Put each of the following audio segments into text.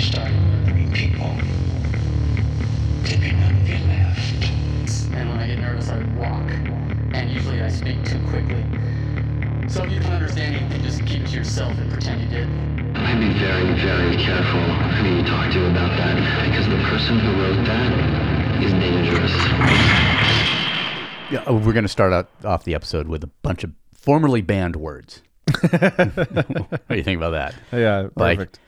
started murdering people. Dipping on your left. And when I get nervous, I walk. And usually I speak too quickly. So if you don't understand anything, just keep it to yourself and pretend you did. I'd be very, very careful who you talk to about that, because the person who wrote that is dangerous. Yeah, oh, we're going to start out off the episode with a bunch of formerly banned words. what do you think about that? Yeah, Like, perfect.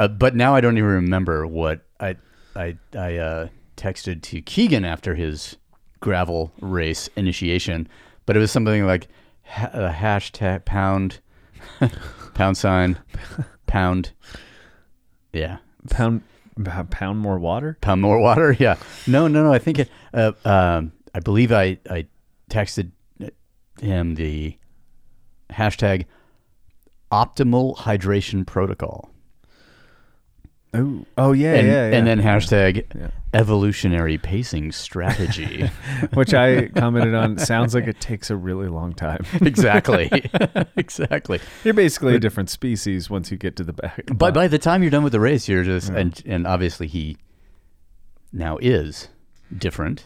Uh, but now I don't even remember what I I I uh, texted to Keegan after his gravel race initiation, but it was something like ha- uh, hashtag pound pound sign pound yeah. Pound pound more water. pound more water yeah. No no no I think it uh, um, I believe I I texted him the hashtag optimal hydration protocol Oh, oh yeah, and, yeah, yeah. and then hashtag Yeah. evolutionary pacing strategy. which I commented on. Sounds like it takes a really long time. exactly. exactly. You're basically a different species once you get to the back. But by the time you're done with the race, you're just and and obviously he now is different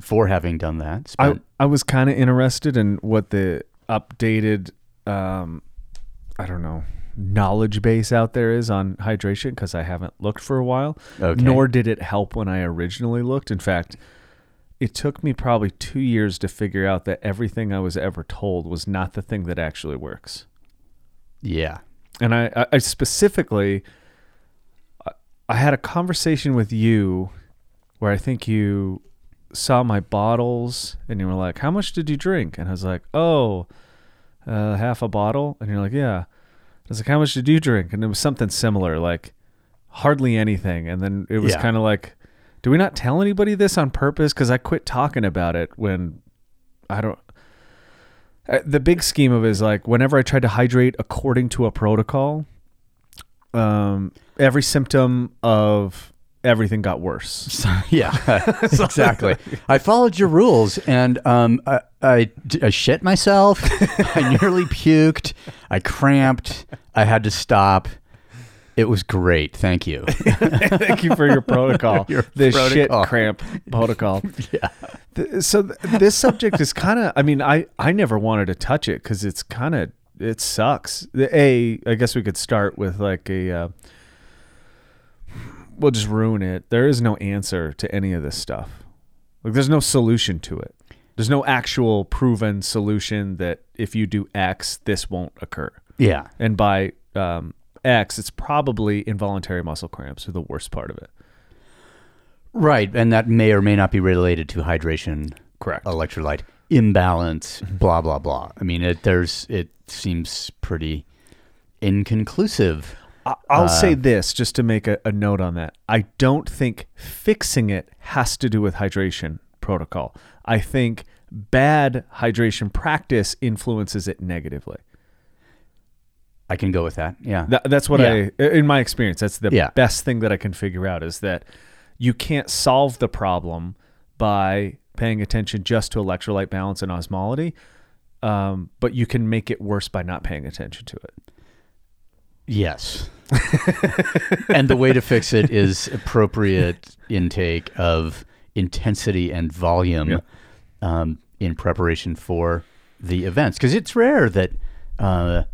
for having done that. I, I was kind of interested in what the updated, um, I don't know, knowledge base out there is on hydration because I haven't looked for a while. Okay. Nor did it help when I originally looked. In fact, it took me probably two years to figure out that everything I was ever told was not the thing that actually works. yeah. And I, I- specifically, I- I had a conversation with you where I think you saw my bottles and you were like, "How much did you drink?" And I was like, "Oh, uh, half a bottle." And you're like, "Yeah." I was like, "How much did you drink?" And it was something similar, like hardly anything. And then it was Yeah. kind of like, "Do we not tell anybody this on purpose?" Because I quit talking about it when I don't. The big scheme of it is like whenever I tried to hydrate according to a protocol, um, every symptom of everything got worse. Yeah, exactly. I followed your rules, and um, I, I, I shit myself. I nearly puked. I cramped. I had to stop. It was great. Thank you. Thank you for your protocol. Your the shit cramp protocol. yeah. so th- this subject is kind of. I mean, I I never wanted to touch it because it's kind of it sucks. The A, I guess we could start with like a. Uh, we'll just ruin it. There is no answer to any of this stuff. Like, there's no solution to it. There's no actual proven solution that if you do X, this won't occur. Yeah. And by um, X, it's probably involuntary muscle cramps are the worst part of it. Right, and that may or may not be related to hydration, Correct. electrolyte imbalance, blah blah blah. I mean, it there's it seems pretty inconclusive. I'll say this just to make a, a note on that. I don't think fixing it has to do with hydration protocol. I think bad hydration practice influences it negatively. I can go with that. Yeah. That, that's what Yeah. I, in my experience, that's the Yeah. best thing that I can figure out is that you can't solve the problem by paying attention just to electrolyte balance and osmolality, um, but you can make it worse by not paying attention to it. Yes. and the way to fix it is appropriate intake of intensity and volume Yeah. um, in preparation for the events. Because it's rare that uh,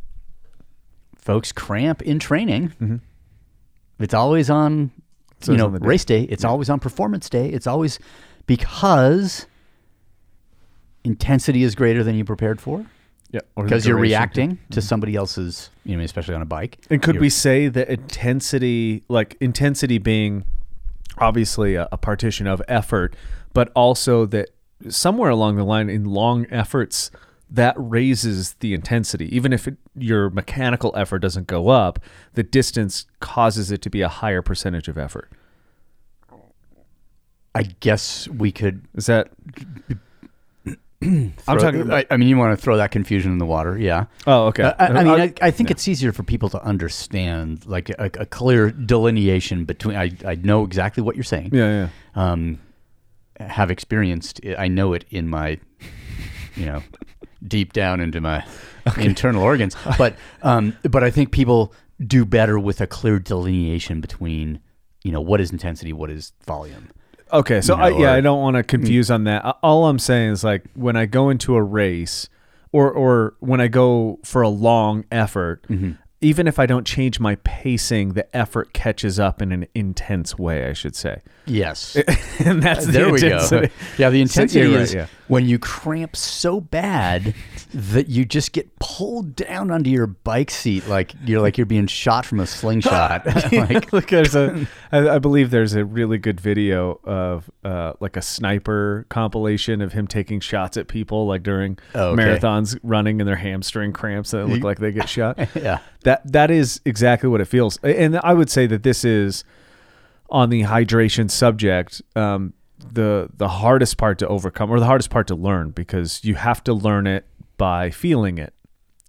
folks cramp in training. It's always on, It's you always know, on race day. It's always on performance day. It's always because intensity is greater than you prepared for. Yeah, Because you're reacting to somebody else's, you know, especially on a bike. And could You're- we say that intensity, like intensity being obviously a, a partition of effort, but also that somewhere along the line in long efforts, that raises the intensity. Even if it, your mechanical effort doesn't go up, the distance causes it to be a higher percentage of effort. I guess we could. Is that? I'm talking about. I, I mean, you want to throw that confusion in the water, yeah. Oh, okay. Uh, I, I mean, I, I think it's easier for people to understand, like a, a clear delineation between. I, I know exactly what you're saying. yeah, yeah. Um, have experienced. it. I know it in my, you know, deep down into my internal organs. But um, but I think people do better with a clear delineation between you know, what is intensity, what is volume. Okay, so you I, yeah, or- I don't want to confuse on that. All I'm saying is like when I go into a race, or or when I go for a long effort, Mm-hmm. Even if I don't change my pacing, the effort catches up in an intense way. I should say, Yes. and that's the there we go. Yeah, the intensity you're right, is yeah. when you cramp so bad that you just get pulled down onto your bike seat like you're like you're being shot from a slingshot. like Look, there's a, I, I believe there's a really good video of uh, like a sniper compilation of him taking shots at people like during Oh, okay. marathons running and their hamstring cramps that look like they get shot. yeah. That that is exactly what it feels, and I would say that this is on the hydration subject. Um, the the hardest part to overcome, or the hardest part to learn, because you have to learn it by feeling it.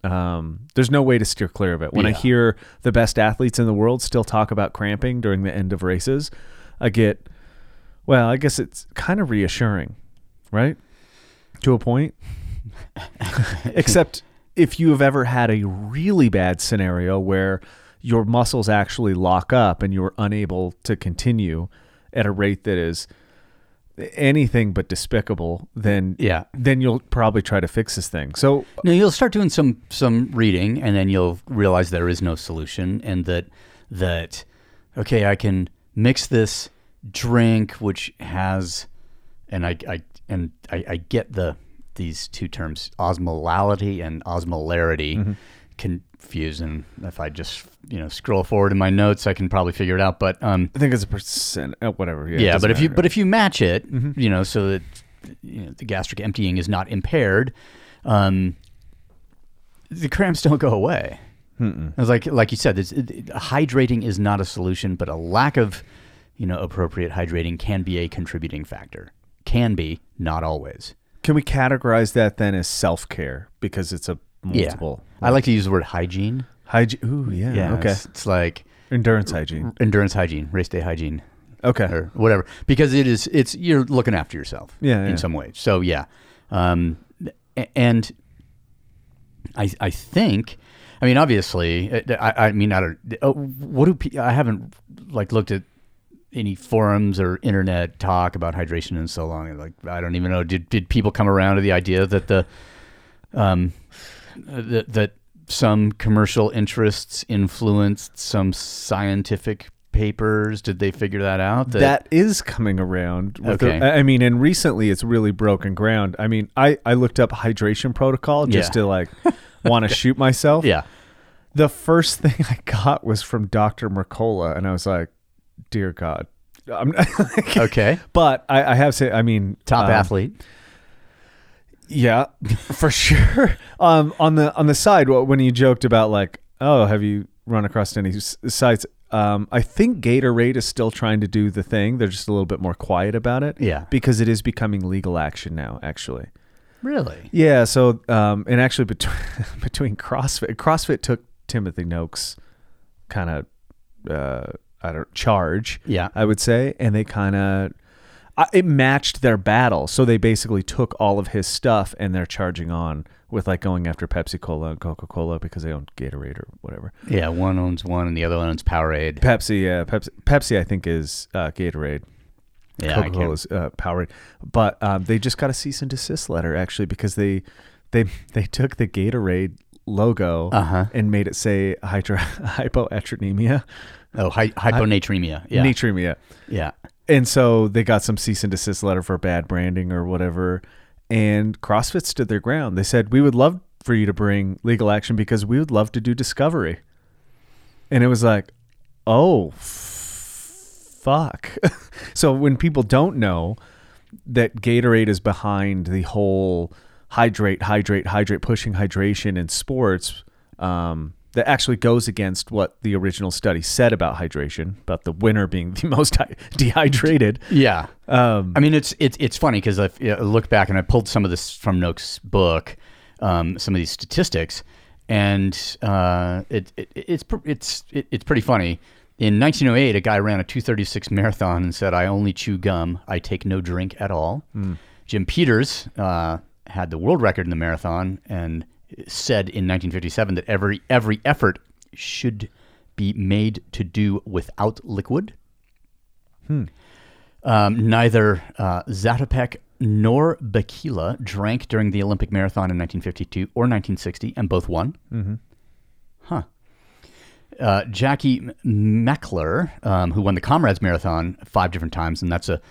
Um, there's no way to steer clear of it. When I hear the best athletes in the world still talk about cramping during the end of races, I get, well, I guess it's kind of reassuring, right? To a point. Except if you have ever had a really bad scenario where your muscles actually lock up and you're unable to continue at a rate that is anything but despicable, then Yeah. then you'll probably try to fix this thing. So No, you'll start doing some some reading, and then you'll realize there is no solution, and that that okay, I can mix this drink, which has, and I, I and I, I get the these two terms, osmolality and osmolarity, confused, and if I just you know scroll forward in my notes, I can probably figure it out. But um, I think it's a percent, uh, whatever. Yeah, yeah, but if you but if you match it, you know, so that you know, the gastric emptying is not impaired, um, the cramps don't go away. It's like like you said, it's, it, hydrating is not a solution, but a lack of you know appropriate hydrating can be a contributing factor. Can be, not always. Can we categorize that then as self care because it's a Yeah, multiple? I like to use the word hygiene. hygiene. Ooh, yeah. Yeah, okay. it's, it's like Endurance hygiene. endurance hygiene, race day hygiene. Okay. or whatever because it is it's you're looking after yourself Yeah, in yeah. some way. so yeah um and i i think i mean obviously uh, i i mean i don't oh, what do i haven't like looked at any forums or internet talk about hydration in so long like i don't even know did did people come around to the idea that the um that that some commercial interests influenced some scientific papers did they figure that out that is coming around. With Okay. the- I I mean, and recently it's really broken ground. I mean, I, I looked up hydration protocol just Yeah. to like want to shoot myself. yeah The first thing I got was from Dr. Mercola, and I was like, dear God. I'm okay But I, I have said, I mean, top um, athlete Yeah, for sure. Um, on the on the side, when you joked about like, oh, have you run across any s- sites? Um, I think Gatorade is still trying to do the thing. They're just a little bit more quiet about it. Yeah. because it is becoming legal action now. Actually, really yeah. So, um, and actually between between CrossFit, CrossFit took Timothy Noakes kind of uh, I don't charge. Yeah. I would say, and they kind of it matched their battle. So they basically took all of his stuff and they're charging on with like going after Pepsi Cola and Coca Cola because they own Gatorade or whatever. yeah one owns one and the other one owns powerade Pepsi, yeah, Pepsi, Pepsi, I think is uh, Gatorade. yeah Coca can't- Cola's uh, Powerade, but um, they just got a cease and desist letter actually because they they they took the Gatorade logo Uh-huh. and made it say hydro, hypoetronemia, oh hy- hyponatremia yeah natremia. yeah And so they got some cease and desist letter for bad branding or whatever. And CrossFit stood their ground. They said, We would love for you to bring legal action because we would love to do discovery. And it was like, Oh, fuck. so when people don't know that Gatorade is behind the whole hydrate, hydrate, hydrate, pushing hydration in sports, um, that actually goes against what the original study said about hydration, about the winner being the most dehydrated. yeah Um, I mean, it's it's it's funny because I look back and I pulled some of this from Noakes' book, um, some of these statistics, and uh, it, it it's it's it, it's pretty funny. In 1908, a guy ran a 236 marathon and said, "I only chew gum. I take no drink at all." Jim Peters uh, had the world record in the marathon and said in 1957 that every every effort should be made to do without liquid. Um, neither uh, Zatopek nor Bikila drank during the Olympic marathon in 1952 or 1960, and both won. Mm-hmm. Huh. Uh, Jackie Mekler, um, who won the Comrades Marathon five different times, and that's a,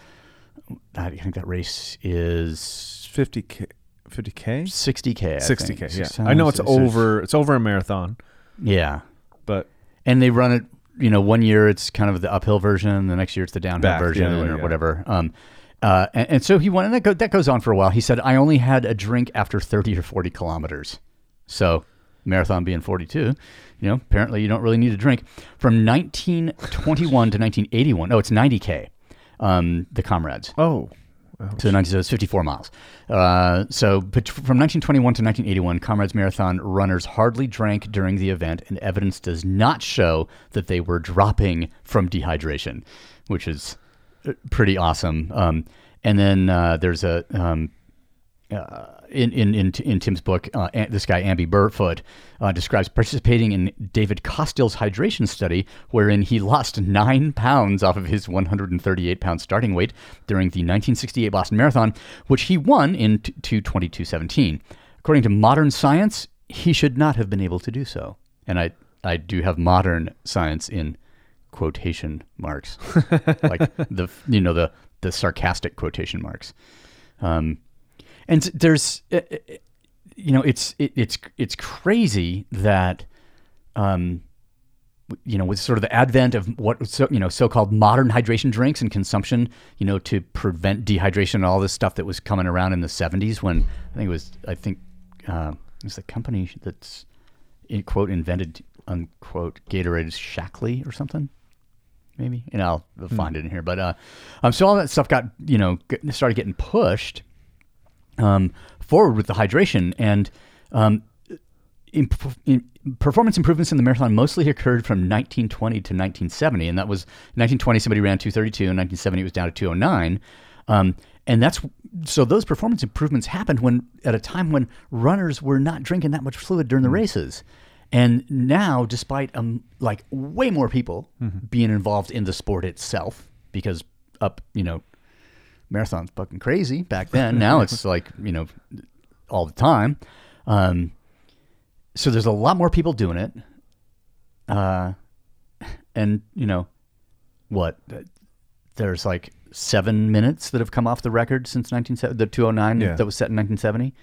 I think that race is 50k 50k sixty k, 60k yeah i know it's so- so- over it's over a marathon Yeah, but and they run it. You know, one year it's kind of the uphill version, the next year it's the downhill Back version, other way, or yeah. whatever. Um, uh, and, and so he went, and that, go, that goes on for a while. He said, "I only had a drink after thirty or forty kilometers." So, marathon being forty-two, you know, apparently you don't really need a drink. From 1921 to 1981, oh, it's 90k. Um, the comrades oh to 90, so it's 54 miles. Uh, so but from 1921 to 1981, Comrades Marathon runners hardly drank during the event, and evidence does not show that they were dropping from dehydration, which is uh, pretty awesome. Um, and then uh, there's a um, uh, in, in, in, in Tim's book, uh, this guy, Amby Burfoot, uh, describes participating in David Costill's hydration study, wherein he lost nine pounds off of his 138 pound starting weight during the 1968 Boston Marathon, which he won in t- 222.17. According to modern science, he should not have been able to do so. And I, I do have modern science in quotation marks, like the you know the the sarcastic quotation marks. Um, and there's uh, uh, you know it's it, it's it's crazy that um you know with sort of the advent of what so you know so-called modern hydration drinks and consumption you know to prevent dehydration and all this stuff that was coming around in the 70s when i think it was i think uh, it was the company that's in quote invented unquote Gatorade's shackley or something maybe? And i'll find it in here. But uh um so all that stuff got you know started getting pushed um, forward with the hydration. And um, in, in, performance improvements in the marathon mostly occurred from 1920 to 1970 and that was 1920 somebody ran 232 and 1970 it was down to 209 um, and that's so those performance improvements happened when at a time when runners were not drinking that much fluid during the races. And now despite um, like way more people being involved in the sport itself because up you know marathon's fucking crazy back then. Now it's like you know all the time. Um, so there's a lot more people doing it. Uh, and you know what? There's like seven minutes that have come off the record since 1970, the 209 Yeah. that was set in 1970.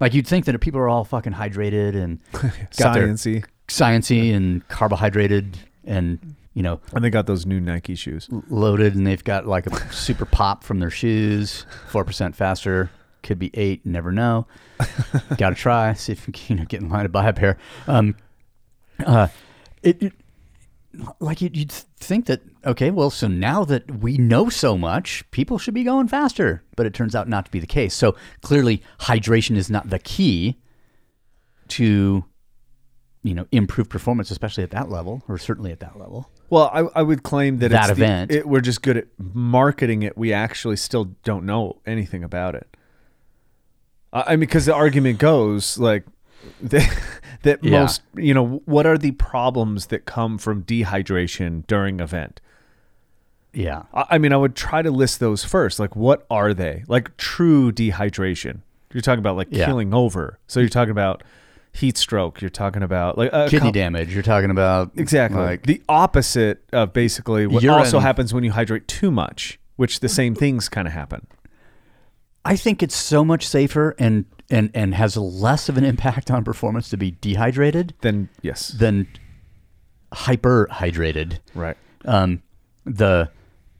Like you'd think that people are all fucking hydrated and got their Sciency. sciencey and carbohydrated and you know And they got those new Nike shoes. loaded and they've got like a super pop from their shoes, four percent faster. Could be eight, never know. Got to try, see if you can know, get in line to buy a pair. Um, uh, it, it like you'd, you'd think that okay, well, so now that we know so much, people should be going faster, but it turns out not to be the case. So clearly, hydration is not the key to you know improve performance, especially at that level, or certainly at that level. Well, I, I would claim that, That it's the- event. it, we're just good at marketing it. We actually still don't know anything about it. I I mean, because the argument goes like that, that Yeah. most, you know, what are the problems that come from dehydration during event? Yeah. I I mean, I would try to list those first. Like, what are they? Like true dehydration. You're talking about like Yeah. killing over. So you're talking about heat stroke. You're talking about like kidney cou- damage. You're talking about Exactly. Like, the opposite of basically what Urine. also happens when you hydrate too much, which the same things kind of happen. I think it's so much safer and and and has less of an impact on performance to be dehydrated Then yes, than hyperhydrated. right. Um, the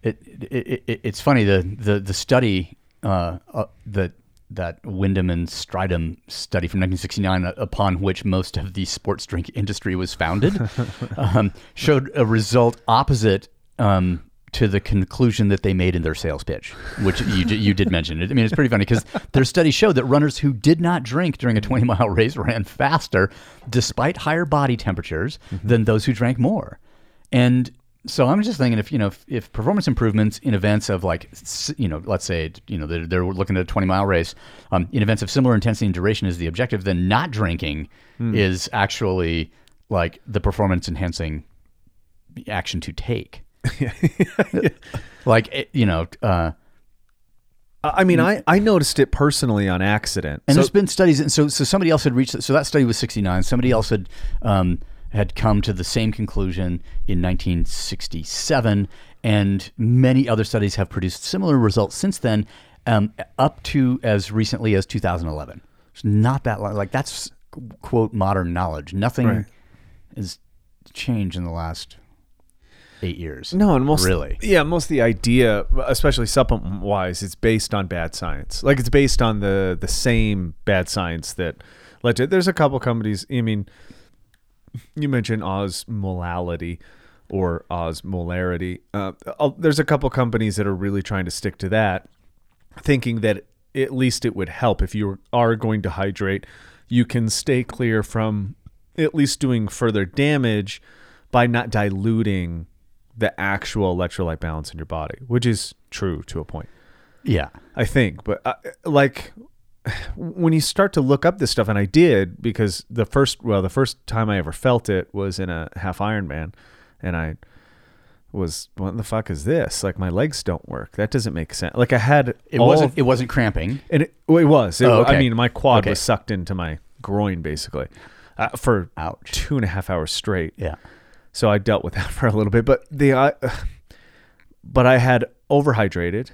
it, it, it it's funny the the the study uh, uh that that Wyndham and Strydom study from 1969 uh, upon which most of the sports drink industry was founded um, showed a result opposite um, to the conclusion that they made in their sales pitch, which you you did mention. I mean, it's pretty funny because their study showed that runners who did not drink during a 20 mile race ran faster, despite higher body temperatures, than those who drank more. And so I'm just thinking if you know if, if performance improvements in events of like you know let's say you know they're, they're looking at a 20 mile race um, in events of similar intensity and duration is the objective, then not drinking is actually like the performance enhancing action to take. like you know, uh, I mean, I, I noticed it personally on accident. and So- there's been studies, and so so somebody else had reached. That. So that study was 69. Somebody else had um, had come to the same conclusion in 1967, and many other studies have produced similar results since then, um, up to as recently as 2011. It's not that long. Like that's quote modern knowledge. Nothing Right. has changed in the last eight years. No, and most really. yeah, most of the idea, especially supplement wise, it's based on bad science. Like it's based on the the same bad science that led to. There's a couple companies. I mean, you mentioned osmolality or osmolarity. Uh, uh, there's a couple companies that are really trying to stick to that, thinking that at least it would help if you are going to hydrate. You can stay clear from at least doing further damage by not diluting the actual electrolyte balance in your body, which is true to a point. Yeah. I think, but uh, like when you start to look up this stuff, and I did because the first, well, the first time I ever felt it was in a half Ironman, and I was, what the fuck is this? Like my legs don't work. That doesn't make sense. Like I had It wasn't. of- It wasn't cramping. and it, well, it was. It, Oh, I mean, my quad Okay. was sucked into my groin basically uh, for Ouch. two and a half hours straight. Yeah. So I dealt with that for a little bit, but the uh, but I had overhydrated,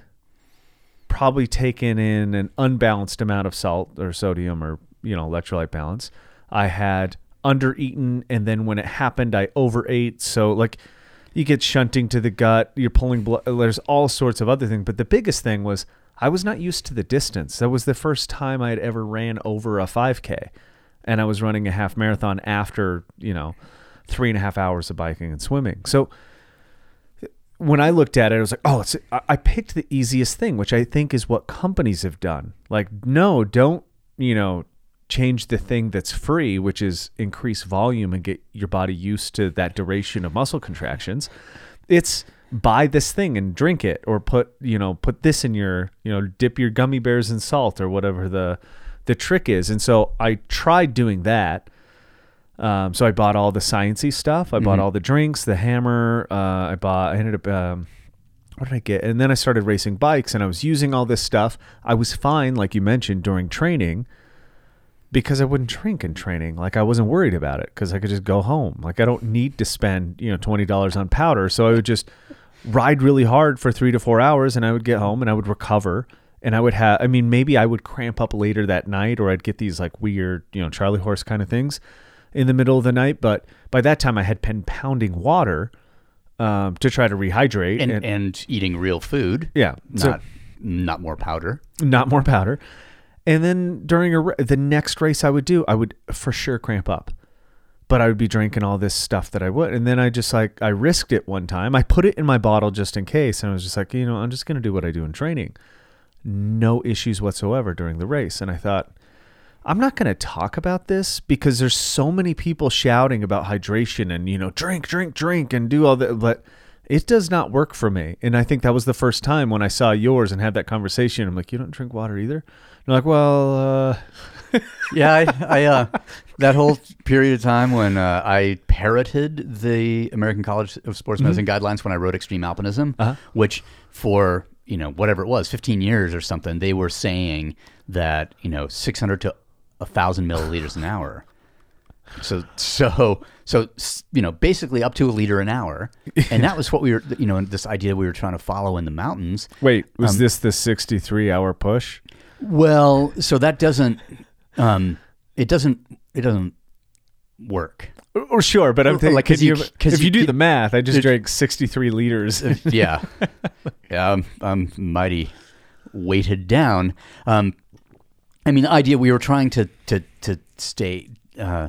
probably taken in an unbalanced amount of salt or sodium or you know electrolyte balance. I had undereaten, and then when it happened, I overate. So like you get shunting to the gut, you're pulling blood. There's all sorts of other things, but the biggest thing was I was not used to the distance. That was the first time I had ever ran over a 5K, and I was running a half marathon after you know three and a half hours of biking and swimming. So when I looked at it, I was like, oh, it's, I picked the easiest thing, which I think is what companies have done. Like, no, don't, you know, change the thing that's free, which is increase volume and get your body used to that duration of muscle contractions. It's buy this thing and drink it or put, you know, put this in your, you know, dip your gummy bears in salt or whatever the the trick is. And so I tried doing that. Um, so I bought all the sciency stuff. I bought all the drinks, the hammer. Uh, I bought. I ended up. Um, what did I get? And then I started racing bikes, and I was using all this stuff. I was fine, like you mentioned, during training, because I wouldn't drink in training. Like I wasn't worried about it because I could just go home. Like I don't need to spend you know twenty dollars on powder, so I would just ride really hard for three to four hours, and I would get home and I would recover. And I would have. I mean, maybe I would cramp up later that night, or I'd get these like weird, you know, Charlie horse kind of things in the middle of the night. But by that time, I had been pounding water um, to try to rehydrate And and eating real food. yeah, so Not not more powder. not more powder. And then during a the next race I would do, I would for sure cramp up. But I would be drinking all this stuff that I would, and then I just like I risked it one time. I put it in my bottle just in case, and I was just like, you know, I'm just gonna do what I do in training. No issues whatsoever during the race, and I thought, I'm not going to talk about this because there's so many people shouting about hydration and you know drink drink drink and do all that but it does not work for me. And I think that was the first time when I saw yours and had that conversation. I'm like you don't drink water either? You're like well uh Yeah, I, I uh, that whole period of time when uh, I parroted the American College of Sports Medicine guidelines when I wrote Extreme Alpinism, Uh-huh. which for you know whatever it was, 15 years or something, they were saying that you know 600 to a thousand milliliters an hour. So so so you know basically up to a liter an hour, and that was what we were you know this idea we were trying to follow in the mountains. wait was Um, this the 63 hour push Well, so that doesn't um, it doesn't it doesn't work. or sure but I'm thinking like, you- if you, you- do the math I just drank 63 liters yeah, yeah, I'm, I'm mighty weighted down. Um, I mean, the idea we were trying to to to stay. Uh,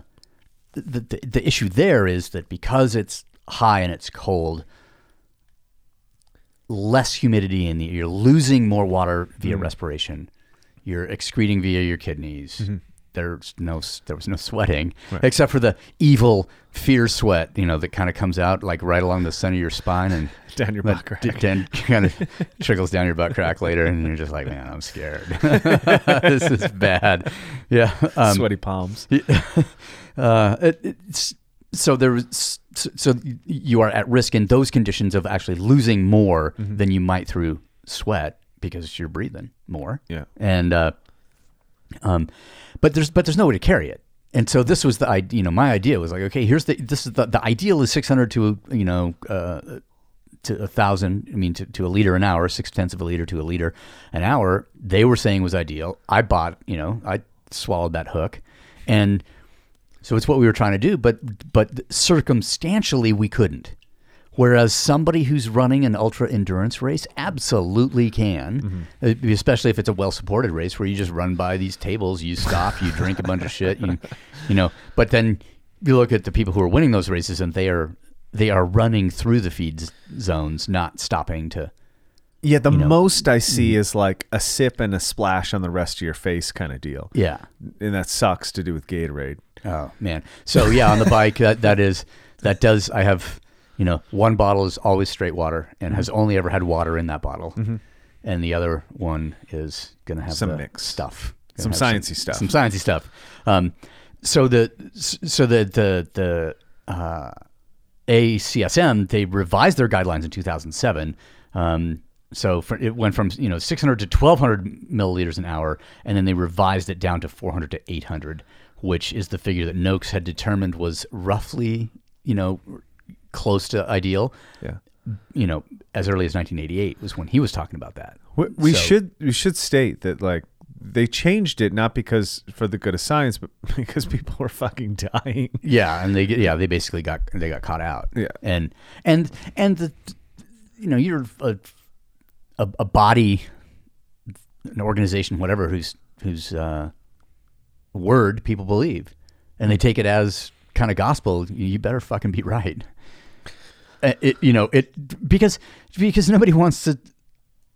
the, the the issue there is that because it's high and it's cold, less humidity in the you're losing more water via respiration. You're excreting via your kidneys. There's no there was no sweating except for the evil fear sweat, you know, that kind of comes out like right along the center of your spine and down your but butt d- crack. kind of trickles down your butt crack later, and you're just like, man, I'm scared. this is bad. Yeah. Um, sweaty palms uh, it, it's, so there was so, so you are at risk in those conditions of actually losing more Mm-hmm. than you might through sweat because you're breathing more. Yeah. And uh, um, but there's but there's no way to carry it. And so this was the. You know, my idea was like, okay, here's the this is the the ideal is 600 to you know uh, to a thousand. I mean, to, to a liter an hour, six tenths of a liter to a liter an hour. They were saying was ideal. I bought, you know, I swallowed that hook, and so it's what we were trying to do. But but circumstantially, we couldn't. Whereas somebody who's running an ultra endurance race absolutely can, uh, especially if it's a well supported race where you just run by these tables, you stop, you drink a bunch of shit, you, you know. But then you look at the people who are winning those races, and they are they are running through the feed zones, not stopping to. Yeah, the know. most I see is like a sip and a splash on the rest of your face kind of deal. Yeah. And that sucks to do with Gatorade. Oh man. So yeah, on the bike that that is that does I have you know one bottle is always straight water and has only ever had water in that bottle, and the other one is gonna have Some mix. stuff, Some sciencey stuff. some sciencey stuff. Um, so the so the the the uh, ACSM they revised their guidelines in 2007. Um, so for, it went from you know 600 to 1200 milliliters an hour, and then they revised it down to 400 to 800, which is the figure that Noakes had determined was roughly you know close to ideal. Yeah. You know, as early as 1988 was when he was talking about that. We, we So- should we should state that like they changed it not because for the good of science, but because people were fucking dying. Yeah, and they yeah they basically got they got caught out. Yeah. and and and the you know you're a a, a body, an organization, whatever whose whose uh, word people believe, and they take it as kind of gospel. You better fucking be right. Uh, It you know it because because nobody wants to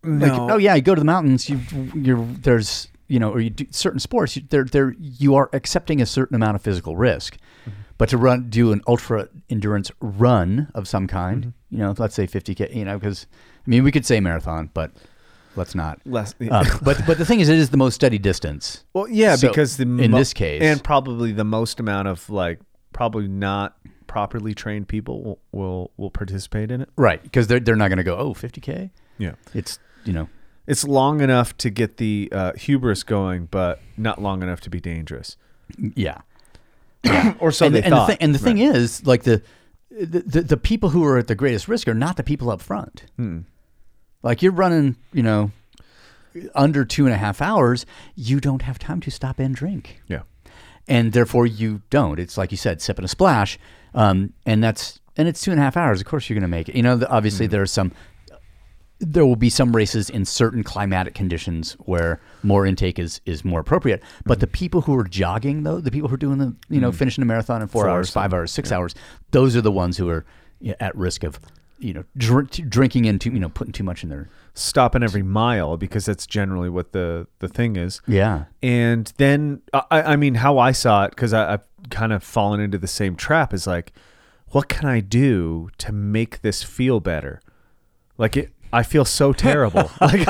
like No. oh yeah you go to the mountains you you're there's you know or you do certain sports you, there there you are accepting a certain amount of physical risk. But to run do an ultra endurance run of some kind you know let's say 50k you know because i mean we could say marathon but let's not. Less, uh, but but the thing is it is the most steady distance. Well, yeah, So, because the in mo- this case- and probably the most amount of like probably not properly trained people will will, will participate in it. right because they're, they're not going to go oh 50k Yeah. it's you know It's long enough to get the uh, hubris going, but not long enough to be dangerous. yeah Or so and, they and thought. The thing, and the thing is, like the, the the the people who are at the greatest risk are not the people up front. Hmm. Like you're running, you know, under two and a half hours, you don't have time to stop and drink, yeah. and therefore you don't. It's like you said, sip and a splash, um, and that's and it's two and a half hours. Of course, you're going to make it. You know, the, obviously mm-hmm. there are some. There will be some races in certain climatic conditions where more intake is, is more appropriate. But the mm-hmm. people who are jogging, though, the people who are doing the, you know, mm-hmm. finishing a marathon in four, Four hours, or five hours, six hours, those are the ones who are at risk of, you know, drink, drinking into, you know, putting too much in their. Stopping every mile because that's generally what the the thing is. Yeah. And then, I, I mean, how I saw it, because I've kind of fallen into the same trap, is like, what can I do to make this feel better? Like it, I feel so terrible. like,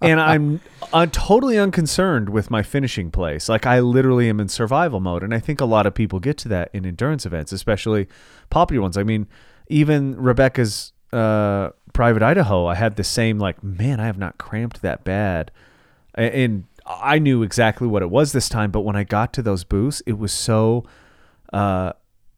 and I'm, I'm totally unconcerned with my finishing place. Like I literally am in survival mode, and I think a lot of people get to that in endurance events, especially popular ones. I mean, even Rebecca's uh, Private Idaho, I had the same like, man, I have not cramped that bad, and I knew exactly what it was this time. But when I got to those booths, it was so. Uh,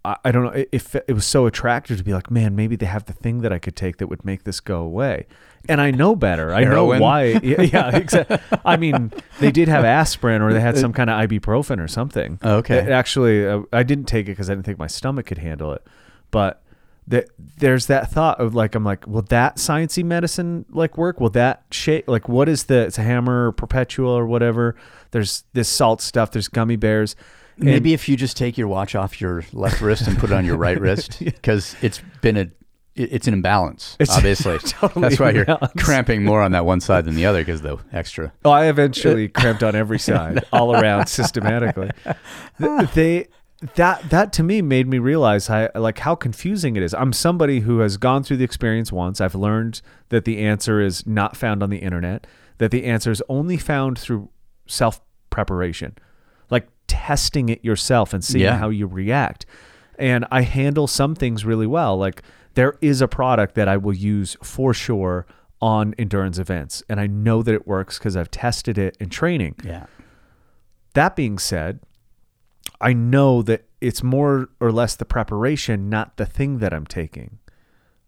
I don't know. if it, was so attractive to be like, man, maybe they have the thing that I could take that would make this go away. And I know better. I know why. Yeah, yeah exactly. I mean, they did have aspirin or they had some kind of ibuprofen or something. Okay. It actually, uh, I didn't take it because I didn't think my stomach could handle it. But th- there's that thought of like, I'm like, will that sciencey medicine like work? Will that shape? Like, what is the? It's a hammer or perpetual or whatever. There's this salt stuff. There's gummy bears. And- Maybe if you just take your watch off your left wrist and put it on your right wrist, because it's been a, it's an imbalance. It's obviously, totally that's why you're cramping more on that one side than the other because the extra. Oh, I eventually cramped on every side, all around, systematically. They that that to me made me realize how like how confusing it is. I'm somebody who has gone through the experience once. I've learned that the answer is not found on the internet. That the answer is only found through self preparation, like testing it yourself and seeing Yeah. how you react. And I handle some things really well. Like there is a product that I will use for sure on endurance events, and I know that it works because I've tested it in training. Yeah. That being said, I know that it's more or less the preparation, not the thing that I'm taking.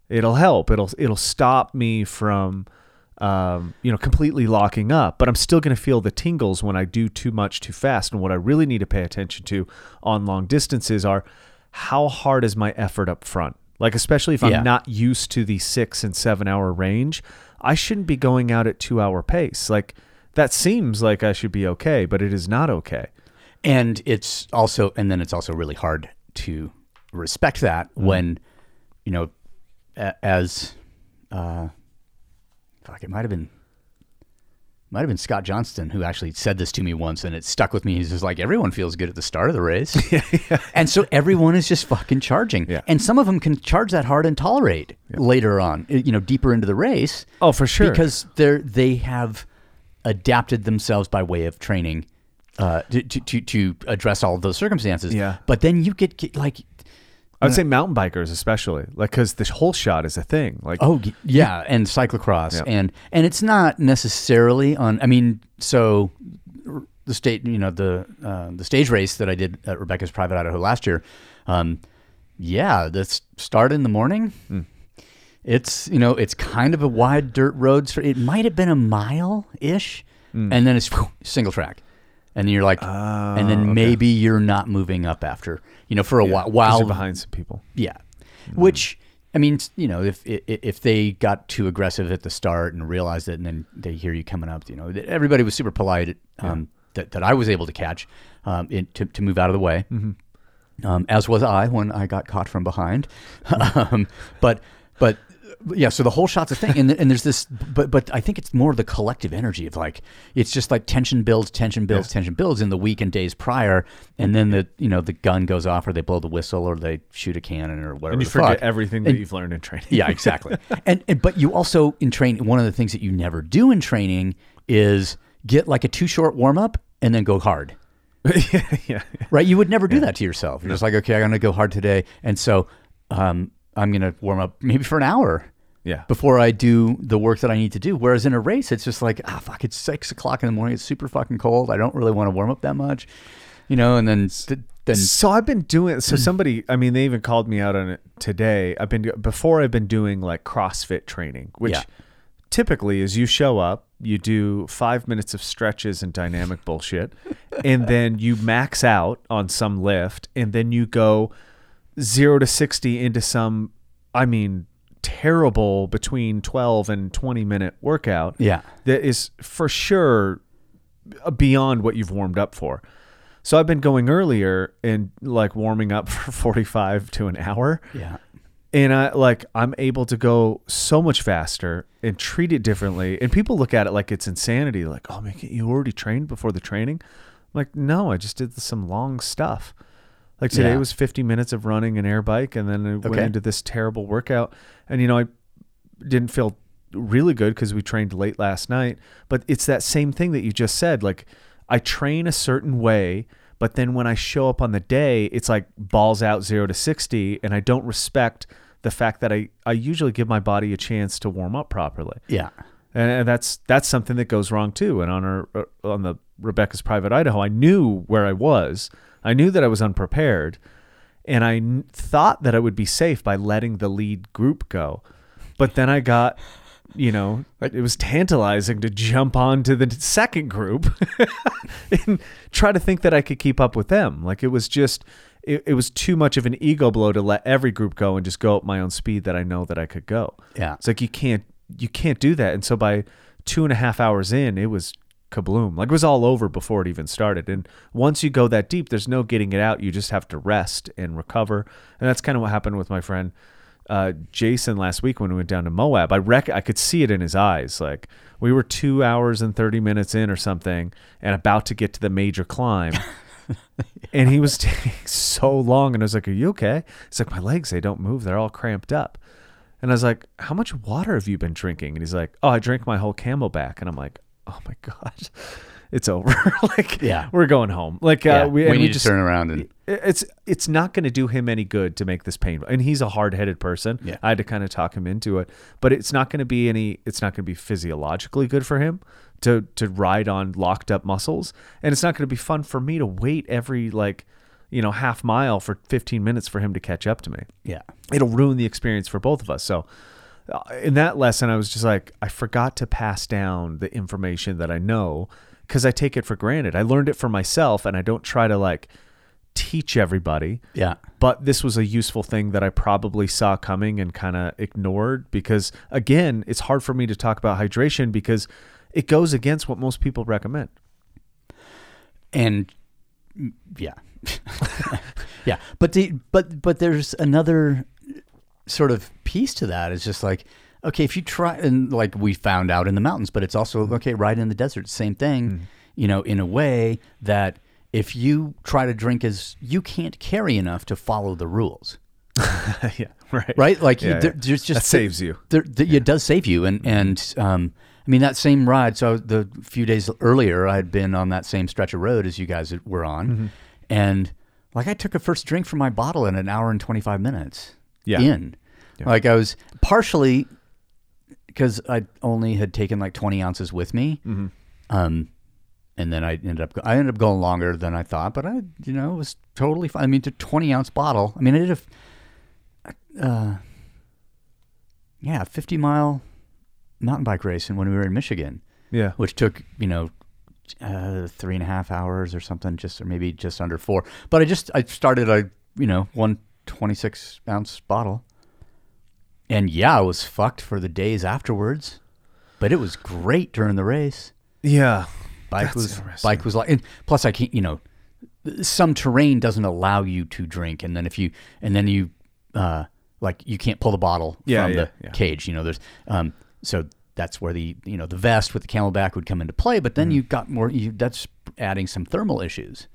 It'll help. It'll it'll stop me from um, you know, completely locking up, but I'm still going to feel the tingles when I do too much too fast. And what I really need to pay attention to on long distances are how hard is my effort up front? Like, especially if I'm not used to the six and seven hour range, I shouldn't be going out at two hour pace. Like, that seems like I should be okay, but it is not okay. And it's also and then it's also really hard to respect that when you know a- as uh fuck it might have been might have been Scott Johnston who actually said this to me once and it stuck with me. He's just like everyone feels good at the start of the race. And so everyone is just fucking charging. Yeah. and some of them can charge that hard and tolerate later on you know deeper into the race. Oh, for sure. because they're they have adapted themselves by way of training uh, to, to to address all of those circumstances. Yeah. But then you get, get like, I would say mountain bikers, especially, like, because the whole shot is a thing. Like, oh yeah, and cyclocross, Yeah. and and it's not necessarily on. I mean, so the state, you know, the uh, the stage race that I did at Rebecca's Private Idaho last year. Um, yeah, the s- start in the morning. Hmm. It's you know it's kind of a wide dirt road. So it might have been a mile ish, Hmm. and then it's single track, and then you're like, and then Ah, okay. maybe you're not moving up after you know for a while. 'cause While you're behind some people. yeah, which I mean, you know, if if they got too aggressive at the start and realized it, and then they hear you coming up, you know, everybody was super polite. Um, that that I was able to catch, um, in, to to move out of the way. Um, as was I when I got caught from behind. um, but but yeah, so the whole shot's a thing, and and there's this, but but I think it's more the collective energy of like it's just like tension builds, tension builds, tension builds in the week and days prior, and then the you know the gun goes off or they blow the whistle or they shoot a cannon or whatever. And you forget fuck. everything that And- you've learned in training. yeah, exactly. and, and but you also in training one of the things that you never do in training is get like a too short warm up and then go hard. yeah, yeah. Right? You would never do that to yourself. You're just like, okay, I'm gonna go hard today, and so um, I'm gonna warm up maybe for an hour Yeah. before I do the work that I need to do. Whereas in a race, it's just like, ah, fuck, it's six o'clock in the morning. It's super fucking cold. I don't really want to warm up that much, you know. And then then So I've been doing. So somebody, I mean, they even called me out on it today. I've been before. I've been doing like CrossFit training, which Yeah. typically is you show up, you do five minutes of stretches and dynamic bullshit, and then you max out on some lift, and then you go zero to sixty into some. I mean, terrible between twelve and twenty minute workout. yeah, that is for sure beyond what you've warmed up for. So I've been going earlier and like warming up for 45 to an hour yeah, and I like I'm able to go so much faster and treat it differently. And people look at it like it's insanity like, "Oh, man, you already trained before the training?" I'm like, "No, I just did some long stuff." Like today Yeah. was 50 minutes of running an air bike and then I went into this terrible workout and you know, I didn't feel really good because we trained late last night. But it's that same thing that you just said. Like I train a certain way, but then when I show up on the day, it's like balls out zero to sixty, and I don't respect the fact that I, I usually give my body a chance to warm up properly. yeah, And, and that's that's something that goes wrong too. And on our uh, on the Rebecca's Private Idaho, I knew where I was. I knew that I was unprepared, and I n- thought that I would be safe by letting the lead group go. But then I got, you know, it was tantalizing to jump on to the second group and try to think that I could keep up with them. Like it was just. It, it was too much of an ego blow to let every group go and just go at my own speed that I know that I could go. yeah. It's like you can't you can't do that. And so by two and a half hours in, it was kabloom. Like it was all over before it even started. And once you go that deep, there's no getting it out. You just have to rest and recover. And that's kind of what happened with my friend uh, Jason last week when we went down to Moab. I rec- I could see it in his eyes. Like we were two hours and thirty minutes in or something, and about to get to the major climb. and he was taking so long, and I was like, "Are you okay?" He's like, "My legs, they don't move. They're all cramped up." And I was like, "How much water have you been drinking?" And he's like, "Oh, I drank my whole CamelBak." And I'm like, "Oh my god." it's over. like, Yeah. we're going home. Like, uh, we, we, and need just, to turn around and it's it's not going to do him any good to make this painful. And he's a hard-headed person. Yeah. I had to kind of talk him into it, but it's not going to be any. It's not going to be physiologically good for him to to ride on locked up muscles, and it's not going to be fun for me to wait every like you know half mile for 15 minutes for him to catch up to me. yeah. It'll ruin the experience for both of us. So. Uh, In that lesson, I was just like, I forgot to pass down the information that I know because I take it for granted. I learned it for myself, and I don't try to like teach everybody Yeah. but this was a useful thing that I probably saw coming and kind of ignored because again, it's hard for me to talk about hydration because it goes against what most people recommend. and mm, yeah yeah but the but but there's another sort of piece to that is just like okay if you try and like we found out in the mountains but it's also okay right in the desert same thing you know in a way that if you try to drink as you can't carry enough to follow the rules yeah, right. right like you, Yeah, there, yeah. there's just That saves you. there, th- it does save you, and and um, I mean that same ride. So the few days earlier, I had been on that same stretch of road as you guys were on, Mm-hmm. and like I took a first drink from my bottle in an hour and twenty five minutes. Yeah. in like I was partially because I only had taken like twenty ounces with me. Mm-hmm. Um, and then I ended up I ended up going longer than I thought, but I you know it was totally fine. I mean, to twenty ounce bottle. I mean, I did a uh, yeah, 50 mile mountain bike race and when we were in Michigan, Yeah. which took, you know, uh, three and a half hours or something, just, or maybe just under four. But I just, I started a, you know, one 26 ounce bottle. And yeah, I was fucked for the days afterwards, but it was great during the race. Yeah. Bike That's was, bike was like, and plus I can't, you know, some terrain doesn't allow you to drink. And then if you, and then you, uh, like you can't pull the bottle Yeah, from yeah, the yeah. cage. You know, there's um, so that's where the you know the vest with the CamelBak would come into play. But then you got more. You, that's adding some thermal issues.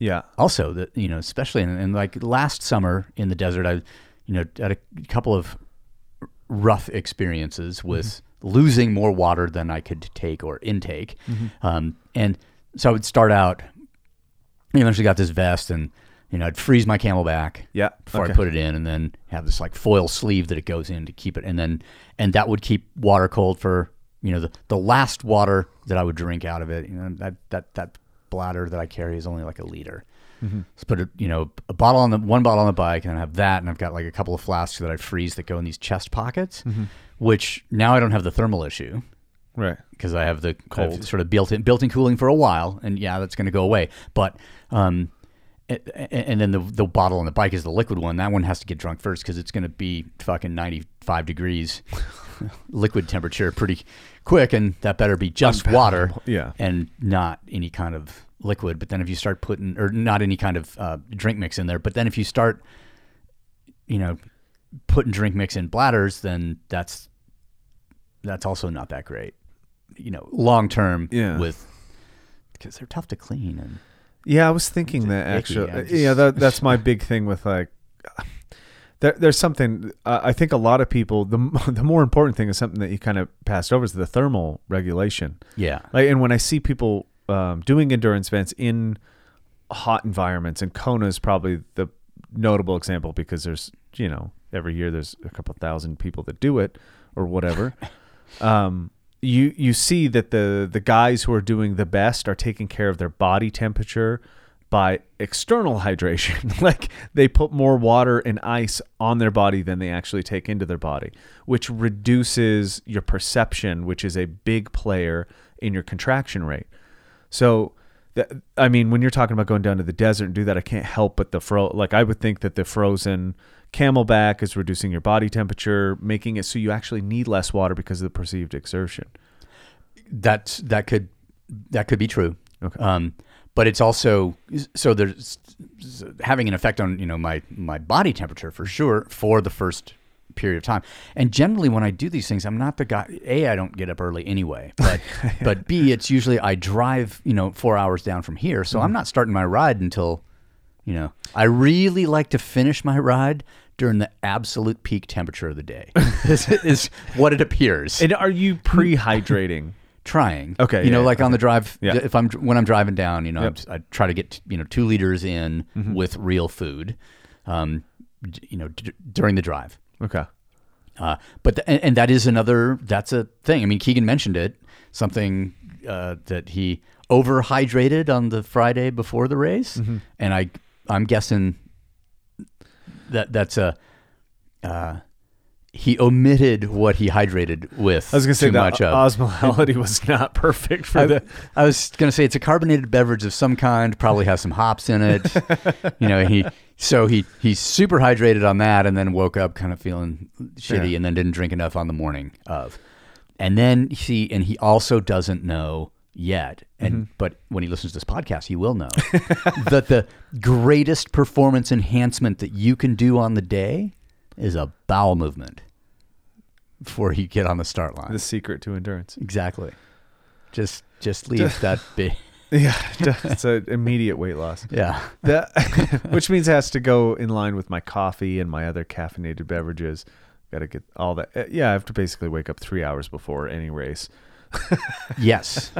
Yeah. Also, that you know, especially in, in like last summer in the desert, I you know had a couple of rough experiences with Mm-hmm. losing more water than I could take or intake, Mm-hmm. um, and so I would start out. I eventually got this vest and. You know, I'd freeze my CamelBak Yeah, before okay. I put it in, and then have this like foil sleeve that it goes in to keep it, and then and that would keep water cold for you know the, the last water that I would drink out of it. You know that that that bladder that I carry is only like a liter. Let's put a you know a bottle on the one bottle on the bike, and I have that, and I've got like a couple of flasks that I freeze that go in these chest pockets, which now I don't have the thermal issue Right. because I have the Cold. Sort of built in built in cooling for a while, and yeah, that's going to go away. But um, and then the the bottle on the bike is the liquid one. That one has to get drunk first because it's going to be fucking ninety five degrees liquid temperature pretty quick, and that better be just water, yeah. and not any kind of liquid. But then if you start putting or not any kind of uh, drink mix in there, but then if you start, you know, putting drink mix in bladders, then that's that's also not that great. You know, long term Yeah. with because they're tough to clean and Yeah, I was thinking that icky, actually. I just- yeah, that, that's my big thing with like. There, there's something uh, I think a lot of people. The the more important thing is something that you kind of passed over is the thermal regulation. yeah, Like, and when I see people um, doing endurance events in hot environments, and Kona is probably the notable example because there's you know every year there's a couple thousand people that do it or whatever. um, you you see that the the guys who are doing the best are taking care of their body temperature by external hydration like they put more water and ice on their body than they actually take into their body which reduces your perception which is a big player in your contraction rate so that, I mean, when you're talking about going down to the desert and do that, I can't help but the fro. Like I would think that the frozen CamelBak is reducing your body temperature, making it so you actually need less water because of the perceived exertion. that's that could that could be true. Okay. Um, but it's also so there's having an effect on you know my my body temperature for sure for the first period of time. And generally, when I do these things, I'm not the guy. A, I don't get up early anyway. But but B, it's usually I drive you know four hours down from here, so I'm mm-hmm. not starting my ride until you know. I really like to finish my ride during the absolute peak temperature of the day. is, is what it appears. And are you pre-hydrating? Trying. Okay, you know, yeah, like on the drive. Yeah. If I'm when I'm driving down, you know, Yep. Mm-hmm. I try to get you know two liters in with real food. Um, d- you know, d- during the drive. Okay. Uh, but th- and, and that is another that's a thing. I mean, Keegan mentioned it. Something uh, that he overhydrated on the Friday before the race, Mm-hmm. and I I'm guessing that that's a. Uh, he omitted what he hydrated with. I was gonna say too much of. osmolality was not perfect for I, the. I was gonna say it's a carbonated beverage of some kind. Probably has some hops in it. you know, he so he he's super hydrated on that, and then woke up kind of feeling shitty, Yeah. and then didn't drink enough on the morning of. And then he and he also doesn't know yet, and Mm-hmm. but when he listens to this podcast, he will know that the greatest performance enhancement that you can do on the day is a bowel movement before you get on the start line. The secret to endurance. Exactly. Just just leave that big. Yeah, it's an immediate weight loss. Yeah. That, which means it has to go in line with my coffee and my other caffeinated beverages. Got to get all that. uh, Yeah, I have to basically wake up three hours before any race. Yes.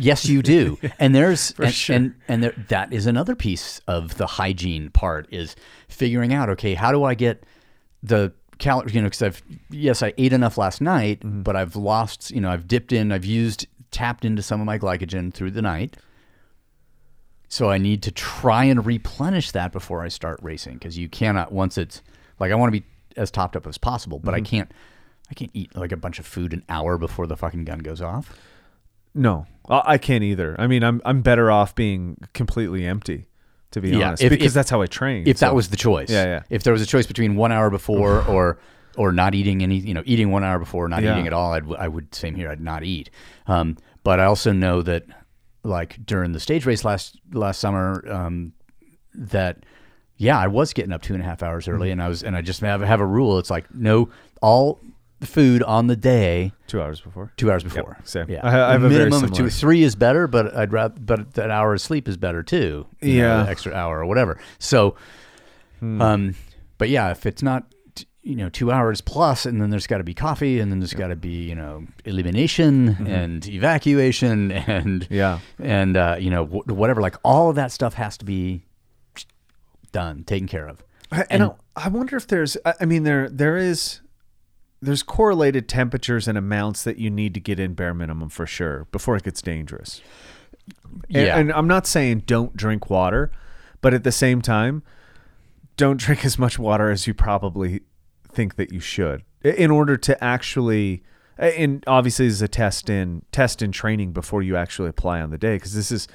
yes, you do. And there's and, sure. and and there, that is another piece of the hygiene part is figuring out okay, how do I get the calories, you know, cuz I've yes, I ate enough last night, Mm-hmm. but I've lost, you know, I've dipped in, I've used tapped into some of my glycogen through the night. So I need to try and replenish that before I start racing because you cannot once it's like I want to be as topped up as possible, but I can't I can't eat like a bunch of food an hour before the fucking gun goes off. No, I I can't either. I mean, I'm I'm better off being completely empty, to be Yeah, honest, if- because if- that's how I train. If that was the choice, Yeah, yeah. If there was a choice between one hour before or or not eating any, you know, eating one hour before, not Yeah. eating at all, I'd, I would same here. I'd not eat. Um, but I also know that, like during the stage race last last summer, um, that yeah, I was getting up two and a half hours early, and I was and I just have have a rule. It's like no all the food on the day two hours before. two hours before. same. Yeah, I ha- I have a minimum of two. Three is better, but I'd rather. But that hour of sleep is better too. you know, Yeah. extra hour or whatever. So, Hmm. um, but yeah, if it's not, you know, two hours plus, and then there's got to be coffee, and then there's got to be, you know, elimination and evacuation, and Mm-hmm. Yeah. and uh, you know, wh- whatever. Like all of that stuff has to be done, taken care of. I, and I, I wonder if there's. I I mean, there there is. There's correlated temperatures and amounts that you need to get in bare minimum for sure before it gets dangerous. And, Yeah. and I'm not saying don't drink water, but at the same time, don't drink as much water as you probably think that you should in order to actually and obviously this is a test in test in training before you actually apply on the day because this is